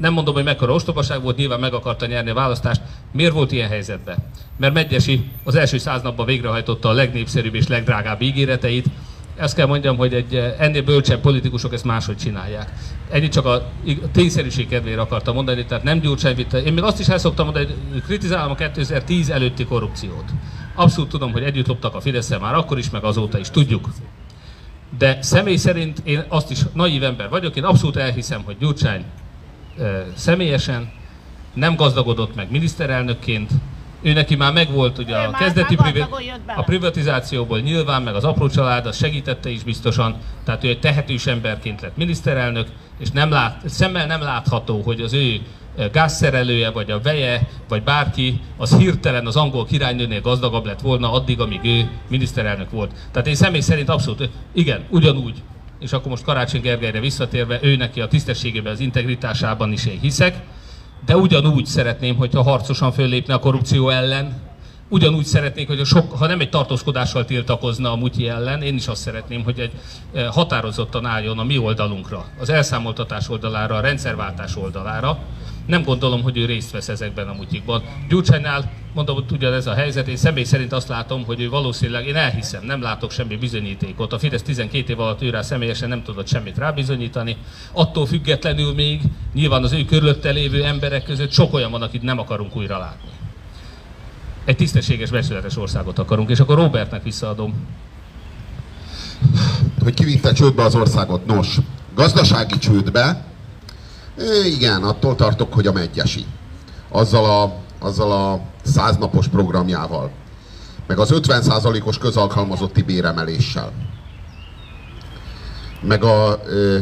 Nem mondom, hogy mekkora ostobaság volt, nyilván meg akarta nyerni a választást. Miért volt ilyen helyzetben? Mert Megyesi az első száz napban végrehajtotta a legnépszerűbb és legdrágább ígéreteit. Ezt kell mondjam, hogy egy eh, ennél bölcsebb politikusok ezt máshogy csinálják. Ennyit csak a tényszerűség kedvére akartam mondani, tehát nem Gyurcsány vitte. Én még azt is el mondani, hogy kritizálom a 2010 előtti korrupciót. Abszolút tudom, hogy együtt loptak a fidesz már akkor is, meg azóta is, tudjuk. De személy szerint én azt is naív ember vagyok, én abszolút elhiszem, hogy Gyurcsány személyesen nem gazdagodott meg miniszterelnökként, ő neki már megvolt ugye a kezdeti privi- a privatizációból nyilván, meg az apró család, az segítette is biztosan, tehát ő egy tehetős emberként lett miniszterelnök, és nem lát, szemmel nem látható, hogy az ő gázszerelője, vagy a veje, vagy bárki, az hirtelen az angol királynőnél gazdagabb lett volna addig, amíg ő miniszterelnök volt. Tehát én személy szerint abszolút, igen, ugyanúgy, és akkor most Karácsony Gergelyre visszatérve, ő neki a tisztességében, az integritásában is én hiszek, de ugyanúgy szeretném, hogyha harcosan föllépne a korrupció ellen, ugyanúgy szeretnék, hogy a sok, ha nem egy tartózkodással tiltakozna a mutyi ellen, én is azt szeretném, hogy egy eh, határozottan álljon a mi oldalunkra, az elszámoltatás oldalára, a rendszerváltás oldalára, Nem gondolom, hogy ő részt vesz ezekben a mutyikban. Gyurcsánynál, mondom, hogy tudja ez a helyzet, én személy szerint azt látom, hogy ő valószínűleg, én elhiszem, nem látok semmi bizonyítékot. A Fidesz 12 év alatt ő rá személyesen nem tudott semmit rábizonyítani. Attól függetlenül még nyilván az ő körülötte lévő emberek között sok olyan van, akit nem akarunk újra látni. Egy tisztességes, becsületes országot akarunk, és akkor Robertnek visszaadom. hogy kivitte csődbe az országot. Nos, gazdasági csődbe, é, igen, attól tartok, hogy a megyesi. Azzal a, azzal a száznapos programjával, meg az 50%-os közalkalmazotti béremeléssel, meg a, ö,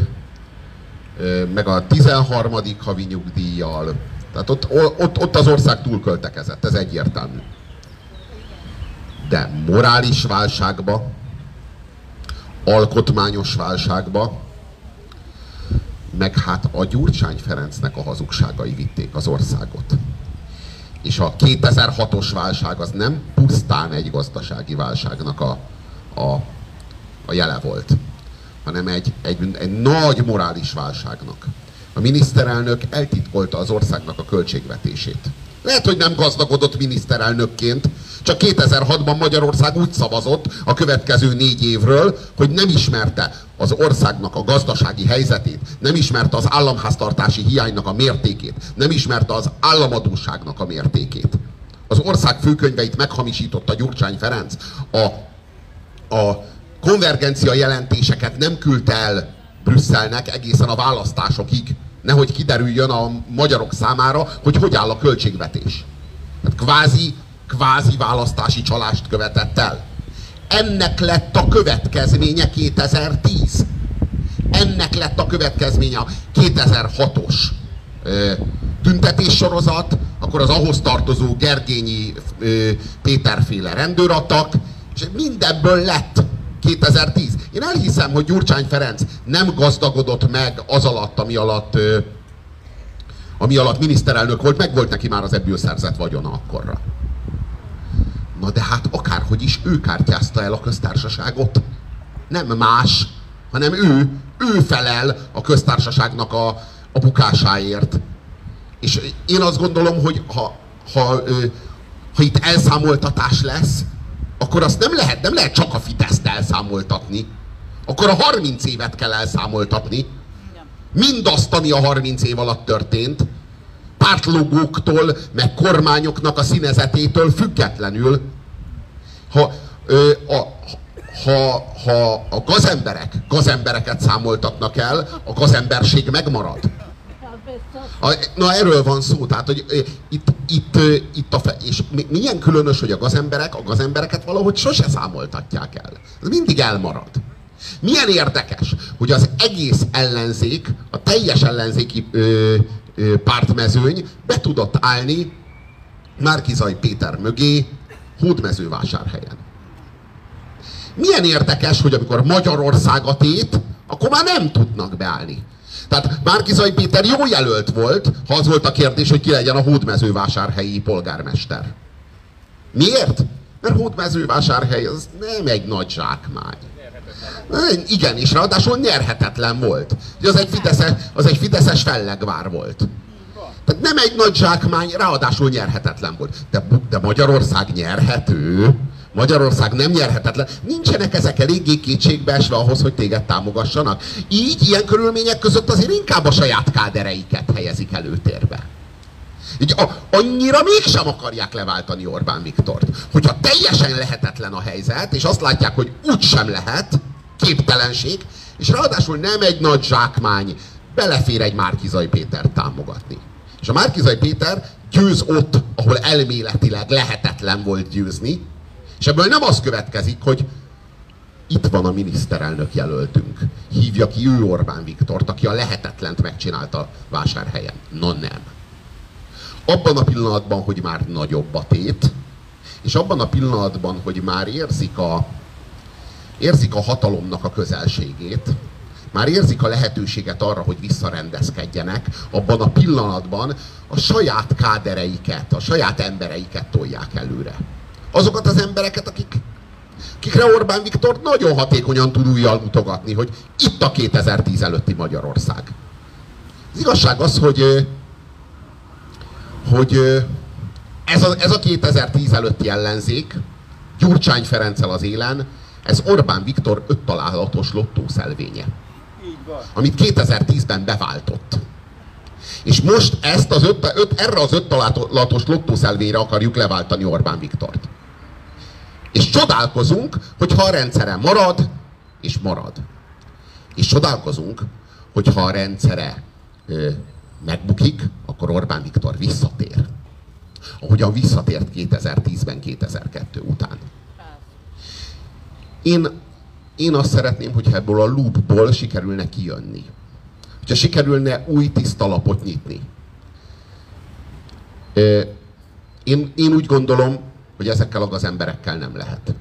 ö, meg a 13. havi nyugdíjjal. Tehát ott, ott, ott az ország túlköltekezett, ez egyértelmű. De morális válságba, alkotmányos válságba, meg hát a Gyurcsány Ferencnek a hazugságai vitték az országot. És a 2006-os válság az nem pusztán egy gazdasági válságnak a, a, a jele volt, hanem egy, egy, egy nagy morális válságnak. A miniszterelnök eltitkolta az országnak a költségvetését. Lehet, hogy nem gazdagodott miniszterelnökként, csak 2006-ban Magyarország úgy szavazott a következő négy évről, hogy nem ismerte az országnak a gazdasági helyzetét, nem ismerte az államháztartási hiánynak a mértékét, nem ismerte az államadóságnak a mértékét. Az ország főkönyveit meghamisította Gyurcsány Ferenc. A, a konvergencia jelentéseket nem küldte el Brüsszelnek egészen a választásokig. Nehogy kiderüljön a magyarok számára, hogy hogy áll a költségvetés. Hát kvázi, kvázi választási csalást követett el. Ennek lett a következménye 2010. Ennek lett a következménye a 2006-os tüntetéssorozat, akkor az ahhoz tartozó Gergényi Péterféle rendőratak, és mindebből lett 2010. Én elhiszem, hogy Gyurcsány Ferenc nem gazdagodott meg az alatt, ami alatt, ami alatt miniszterelnök volt, meg volt neki már az ebből szerzett vagyona akkorra. Na de hát akárhogy is ő kártyázta el a köztársaságot. Nem más, hanem ő, ő felel a köztársaságnak a, a bukásáért. És én azt gondolom, hogy ha, ha, ha itt elszámoltatás lesz, akkor azt nem lehet, nem lehet csak a Fideszt elszámoltatni. Akkor a 30 évet kell elszámoltatni. Mindazt, ami a 30 év alatt történt, pártlogóktól, meg kormányoknak a színezetétől függetlenül. Ha, ö, a, ha, ha a gazemberek gazembereket számoltatnak el, a gazemberség megmarad. A, na erről van szó, tehát hogy itt, itt, itt a fe, és milyen különös, hogy a gazemberek a gazembereket valahogy sose számoltatják el. Ez mindig elmarad. Milyen érdekes, hogy az egész ellenzék, a teljes ellenzéki ö, ö, pártmezőny be tudott állni Márkizaj Péter mögé Hódmezővásárhelyen. Milyen érdekes, hogy amikor Magyarország a akkor már nem tudnak beállni. Tehát Márkizai Péter jó jelölt volt, ha az volt a kérdés, hogy ki legyen a hódmezővásárhelyi polgármester. Miért? Mert hódmezővásárhely az nem egy nagy zsákmány. Igen, és ráadásul nyerhetetlen volt. Az egy, fideszes, az egy fideszes fellegvár volt. Tehát nem egy nagy zsákmány, ráadásul nyerhetetlen volt. De, de Magyarország nyerhető. Magyarország nem nyerhetetlen. Nincsenek ezek eléggé kétségbeesve ahhoz, hogy téged támogassanak. Így, ilyen körülmények között azért inkább a saját kádereiket helyezik előtérbe. Így a, annyira mégsem akarják leváltani Orbán Viktort. Hogyha teljesen lehetetlen a helyzet, és azt látják, hogy úgy sem lehet, képtelenség, és ráadásul nem egy nagy zsákmány, belefér egy Márkizai Péter támogatni. És a Márkizai Péter győz ott, ahol elméletileg lehetetlen volt győzni, és ebből nem az következik, hogy itt van a miniszterelnök jelöltünk. Hívja ki ő Orbán Viktort, aki a lehetetlent megcsinálta vásárhelyen. No nem. Abban a pillanatban, hogy már nagyobb a tét, és abban a pillanatban, hogy már érzik a, érzik a hatalomnak a közelségét, már érzik a lehetőséget arra, hogy visszarendezkedjenek, abban a pillanatban a saját kádereiket, a saját embereiket tolják előre azokat az embereket, akik, akikre Orbán Viktor nagyon hatékonyan tud újjal mutogatni, hogy itt a 2010 előtti Magyarország. Az igazság az, hogy hogy ez a, ez a 2010 előtti ellenzék, Gyurcsány Ferenccel az élen, ez Orbán Viktor öt találatos lottószelvénye, amit 2010-ben beváltott. És most ezt az öt, öt, erre az öt találatos lottószelvényre akarjuk leváltani Orbán Viktort. És csodálkozunk, hogyha a rendszere marad, és marad. És csodálkozunk, hogyha a rendszere ö, megbukik, akkor Orbán Viktor visszatér. Ahogyan visszatért 2010-ben, 2002 után. Én, én azt szeretném, hogyha ebből a loopból sikerülne kijönni. Hogyha sikerülne új tiszta lapot nyitni. Én, én úgy gondolom, hogy ezekkel az emberekkel nem lehet.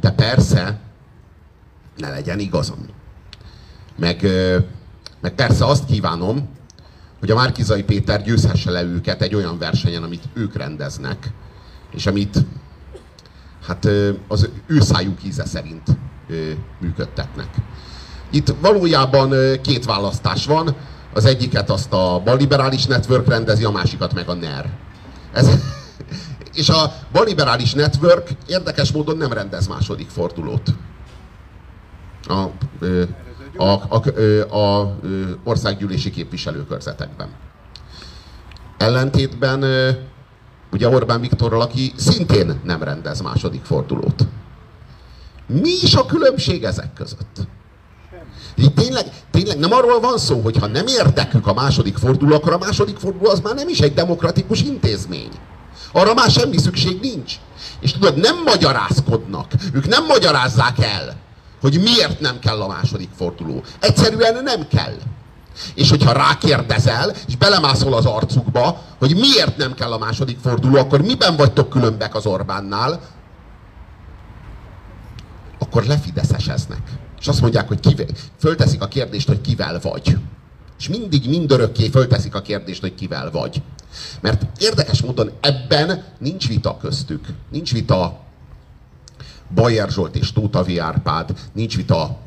De persze, ne legyen igazam. Meg, meg persze azt kívánom, hogy a Márkizai Péter győzhesse le őket egy olyan versenyen, amit ők rendeznek, és amit hát az ő szájuk íze szerint működtetnek. Itt valójában két választás van, az egyiket azt a balliberális network rendezi, a másikat meg a NER. Ez, és a balliberális network érdekes módon nem rendez második fordulót. A, ö, a, a, a országgyűlési képviselőkörzetekben. Ellentétben ugye Orbán Viktorral, aki szintén nem rendez második fordulót. Mi is a különbség ezek között? Így tényleg, tényleg nem arról van szó, hogy ha nem érdekük a második forduló, akkor a második forduló az már nem is egy demokratikus intézmény. Arra már semmi szükség nincs. És tudod, nem magyarázkodnak. Ők nem magyarázzák el, hogy miért nem kell a második forduló. Egyszerűen nem kell. És hogyha rákérdezel, és belemászol az arcukba, hogy miért nem kell a második forduló, akkor miben vagytok különbek az Orbánnál, akkor lefideszeseznek. És azt mondják, hogy kivel, fölteszik a kérdést, hogy kivel vagy. És mindig, mindörökké fölteszik a kérdést, hogy kivel vagy. Mert érdekes módon ebben nincs vita köztük. Nincs vita Bajer Zsolt és Tóta V. Árpád, nincs vita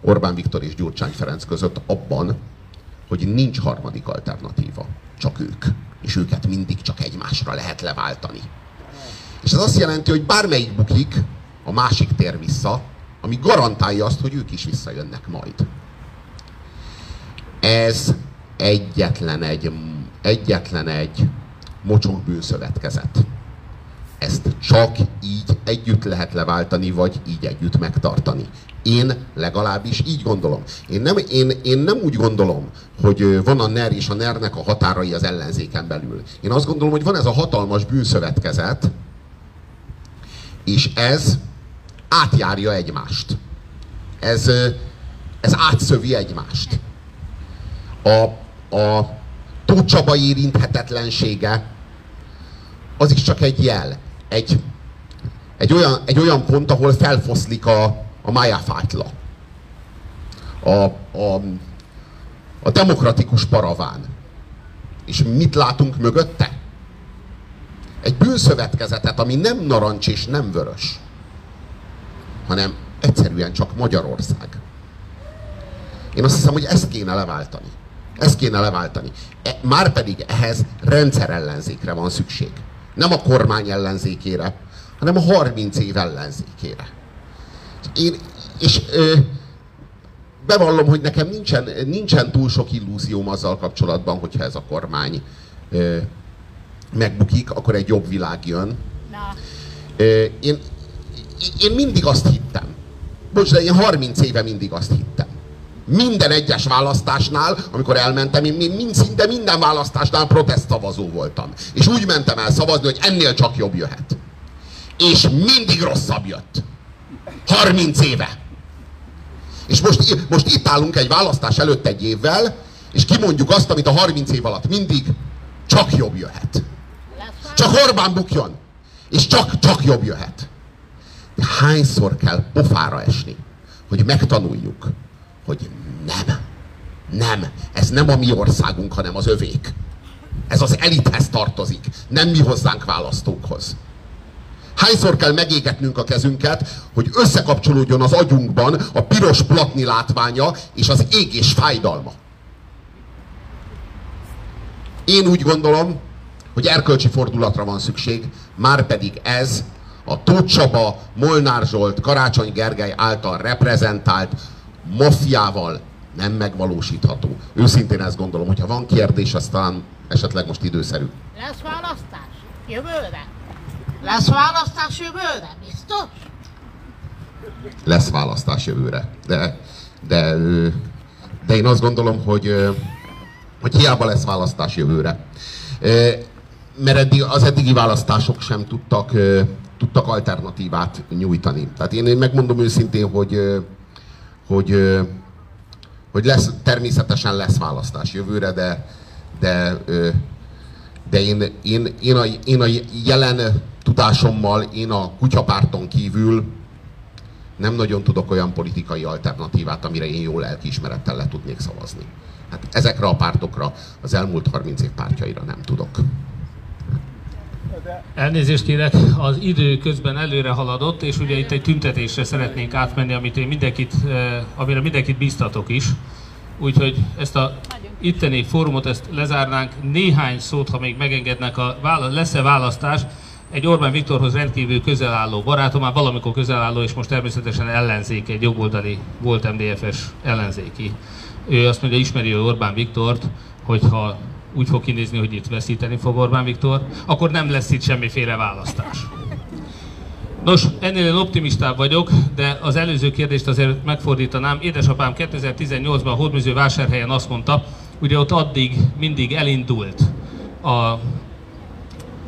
Orbán Viktor és Gyurcsány Ferenc között abban, hogy nincs harmadik alternatíva. Csak ők. És őket mindig csak egymásra lehet leváltani. És ez azt jelenti, hogy bármelyik bukik, a másik tér vissza, ami garantálja azt, hogy ők is visszajönnek majd. Ez egyetlen egy, egyetlen egy mocsok bűnszövetkezet. Ezt csak így együtt lehet leváltani, vagy így együtt megtartani. Én legalábbis így gondolom. Én nem, én, én nem úgy gondolom, hogy van a NER és a NER-nek a határai az ellenzéken belül. Én azt gondolom, hogy van ez a hatalmas bűnszövetkezet, és ez átjárja egymást. Ez, ez átszövi egymást. A, a Tóth Csaba érinthetetlensége az is csak egy jel. Egy, egy, olyan, egy olyan pont, ahol felfoszlik a, a májáfátla. A, a, a demokratikus paraván. És mit látunk mögötte? Egy bűnszövetkezetet, ami nem narancs és nem vörös, hanem egyszerűen csak Magyarország. Én azt hiszem, hogy ezt kéne leváltani. Ezt kéne leváltani. E, Márpedig ehhez rendszerellenzékre van szükség. Nem a kormány ellenzékére, hanem a 30 év ellenzékére. Én, és ö, bevallom, hogy nekem nincsen, nincsen túl sok illúzióm azzal kapcsolatban, hogyha ez a kormány ö, megbukik, akkor egy jobb világ jön. Na, Ö, én, én mindig azt hittem. Bocs, de én 30 éve mindig azt hittem. Minden egyes választásnál, amikor elmentem, én mind, szinte minden választásnál protestszavazó voltam. És úgy mentem el szavazni, hogy ennél csak jobb jöhet. És mindig rosszabb jött. 30 éve. És most, most itt állunk egy választás előtt egy évvel, és kimondjuk azt, amit a 30 év alatt mindig csak jobb jöhet. Csak Orbán bukjon. És csak, csak jobb jöhet. De hányszor kell pofára esni, hogy megtanuljuk, hogy nem. Nem. Ez nem a mi országunk, hanem az övék. Ez az elithez tartozik, nem mi hozzánk választókhoz. Hányszor kell megégetnünk a kezünket, hogy összekapcsolódjon az agyunkban a piros platni látványa és az égés fájdalma. Én úgy gondolom, hogy erkölcsi fordulatra van szükség, már pedig ez a Tóth Csaba, Molnár Zsolt, Karácsony Gergely által reprezentált maffiával nem megvalósítható. Őszintén ezt gondolom, hogyha van kérdés, aztán esetleg most időszerű. Lesz választás? Jövőre? Lesz választás jövőre? Biztos? lesz választás jövőre. De, de, de én azt gondolom, hogy, hogy hiába lesz választás jövőre. Mert eddig, az eddigi választások sem tudtak, tudtak alternatívát nyújtani. Tehát én, megmondom őszintén, hogy, hogy, hogy lesz, természetesen lesz választás jövőre, de, de, de én, én, én, a, én a jelen tudásommal, én a kutyapárton kívül nem nagyon tudok olyan politikai alternatívát, amire én jó lelkiismerettel le tudnék szavazni. Hát ezekre a pártokra, az elmúlt 30 év pártjaira nem tudok. Elnézést kérek, az idő közben előre haladott, és ugye itt egy tüntetésre szeretnénk átmenni, amit én mindenkit, eh, amire mindenkit bíztatok is. Úgyhogy ezt a itteni fórumot ezt lezárnánk. Néhány szót, ha még megengednek, a vála- lesz-e választás, egy Orbán Viktorhoz rendkívül közel álló barátom, már valamikor közel álló, és most természetesen ellenzék, egy jobboldali, volt MDF-es ellenzéki. Ő azt mondja, ismeri Orbán Viktort, hogyha úgy fog kinézni, hogy itt veszíteni fog Orbán Viktor, akkor nem lesz itt semmiféle választás. Nos, ennél én optimistább vagyok, de az előző kérdést azért megfordítanám. Édesapám 2018-ban a Hódműző vásárhelyen azt mondta, ugye ott addig mindig elindult a,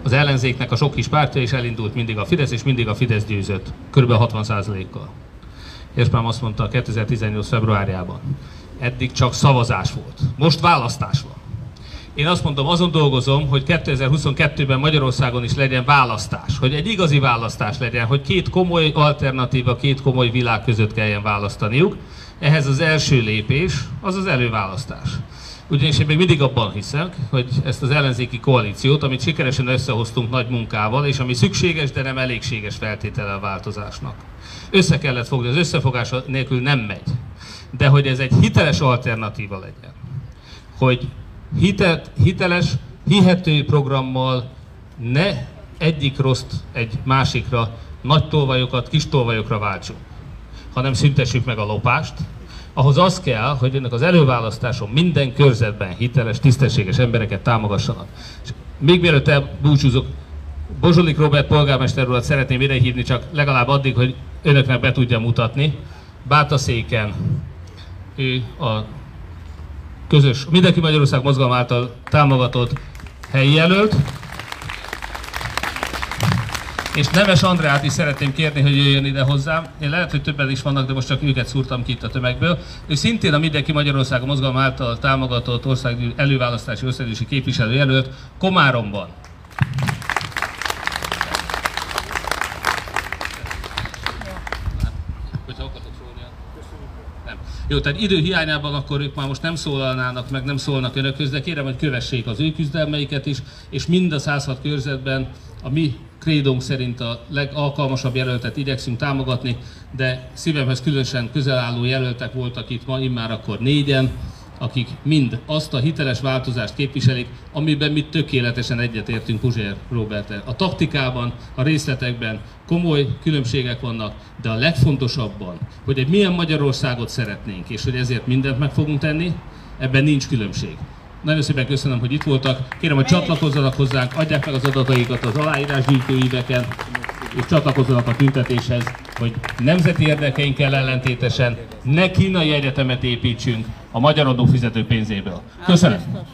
az ellenzéknek a sok kis pártja, és elindult mindig a Fidesz, és mindig a Fidesz győzött, kb. 60%-kal. Édesapám azt mondta 2018. februárjában. Eddig csak szavazás volt. Most választás van. Én azt mondom, azon dolgozom, hogy 2022-ben Magyarországon is legyen választás, hogy egy igazi választás legyen, hogy két komoly alternatíva, két komoly világ között kelljen választaniuk. Ehhez az első lépés az az előválasztás. Ugyanis én még mindig abban hiszek, hogy ezt az ellenzéki koalíciót, amit sikeresen összehoztunk nagy munkával, és ami szükséges, de nem elégséges feltétele a változásnak. Össze kellett fogni, az összefogás nélkül nem megy. De hogy ez egy hiteles alternatíva legyen. Hogy hitet, hiteles, hihető programmal ne egyik rossz egy másikra, nagy tolvajokat kis tolvajokra váltsunk, hanem szüntessük meg a lopást. Ahhoz az kell, hogy ennek az előválasztáson minden körzetben hiteles, tisztességes embereket támogassanak. És még mielőtt elbúcsúzok, Bozsolik Robert polgármester urat szeretném idehívni, csak legalább addig, hogy önöknek be tudja mutatni. Bátaszéken ő a közös, mindenki Magyarország mozgalom által támogatott helyi jelölt. És Nemes Andrát is szeretném kérni, hogy jöjjön ide hozzám. Én lehet, hogy többen is vannak, de most csak őket szúrtam ki itt a tömegből. Ő szintén a Mindenki Magyarország mozgalom által támogatott országgyűl előválasztási országgyűlési képviselőjelölt Komáromban. Hogyha akartok szólni, nem. Jó, tehát idő hiányában akkor ők már most nem szólalnának, meg nem szólnak önökhöz, de kérem, hogy kövessék az ő küzdelmeiket is, és mind a 106 körzetben a mi krédónk szerint a legalkalmasabb jelöltet igyekszünk támogatni, de szívemhez különösen közel álló jelöltek voltak itt ma, immár akkor négyen, akik mind azt a hiteles változást képviselik, amiben mi tökéletesen egyetértünk Puzsér Robertel. A taktikában, a részletekben komoly különbségek vannak, de a legfontosabban, hogy egy milyen Magyarországot szeretnénk, és hogy ezért mindent meg fogunk tenni, ebben nincs különbség. Nagyon szépen köszönöm, hogy itt voltak. Kérem, hogy csatlakozzanak hozzánk, adják meg az adataikat az aláírásgyűjtőíveken, és csatlakozzanak a tüntetéshez, hogy nemzeti érdekeinkkel ellentétesen ne kínai egyetemet építsünk a magyar adófizető pénzéből. Köszönöm!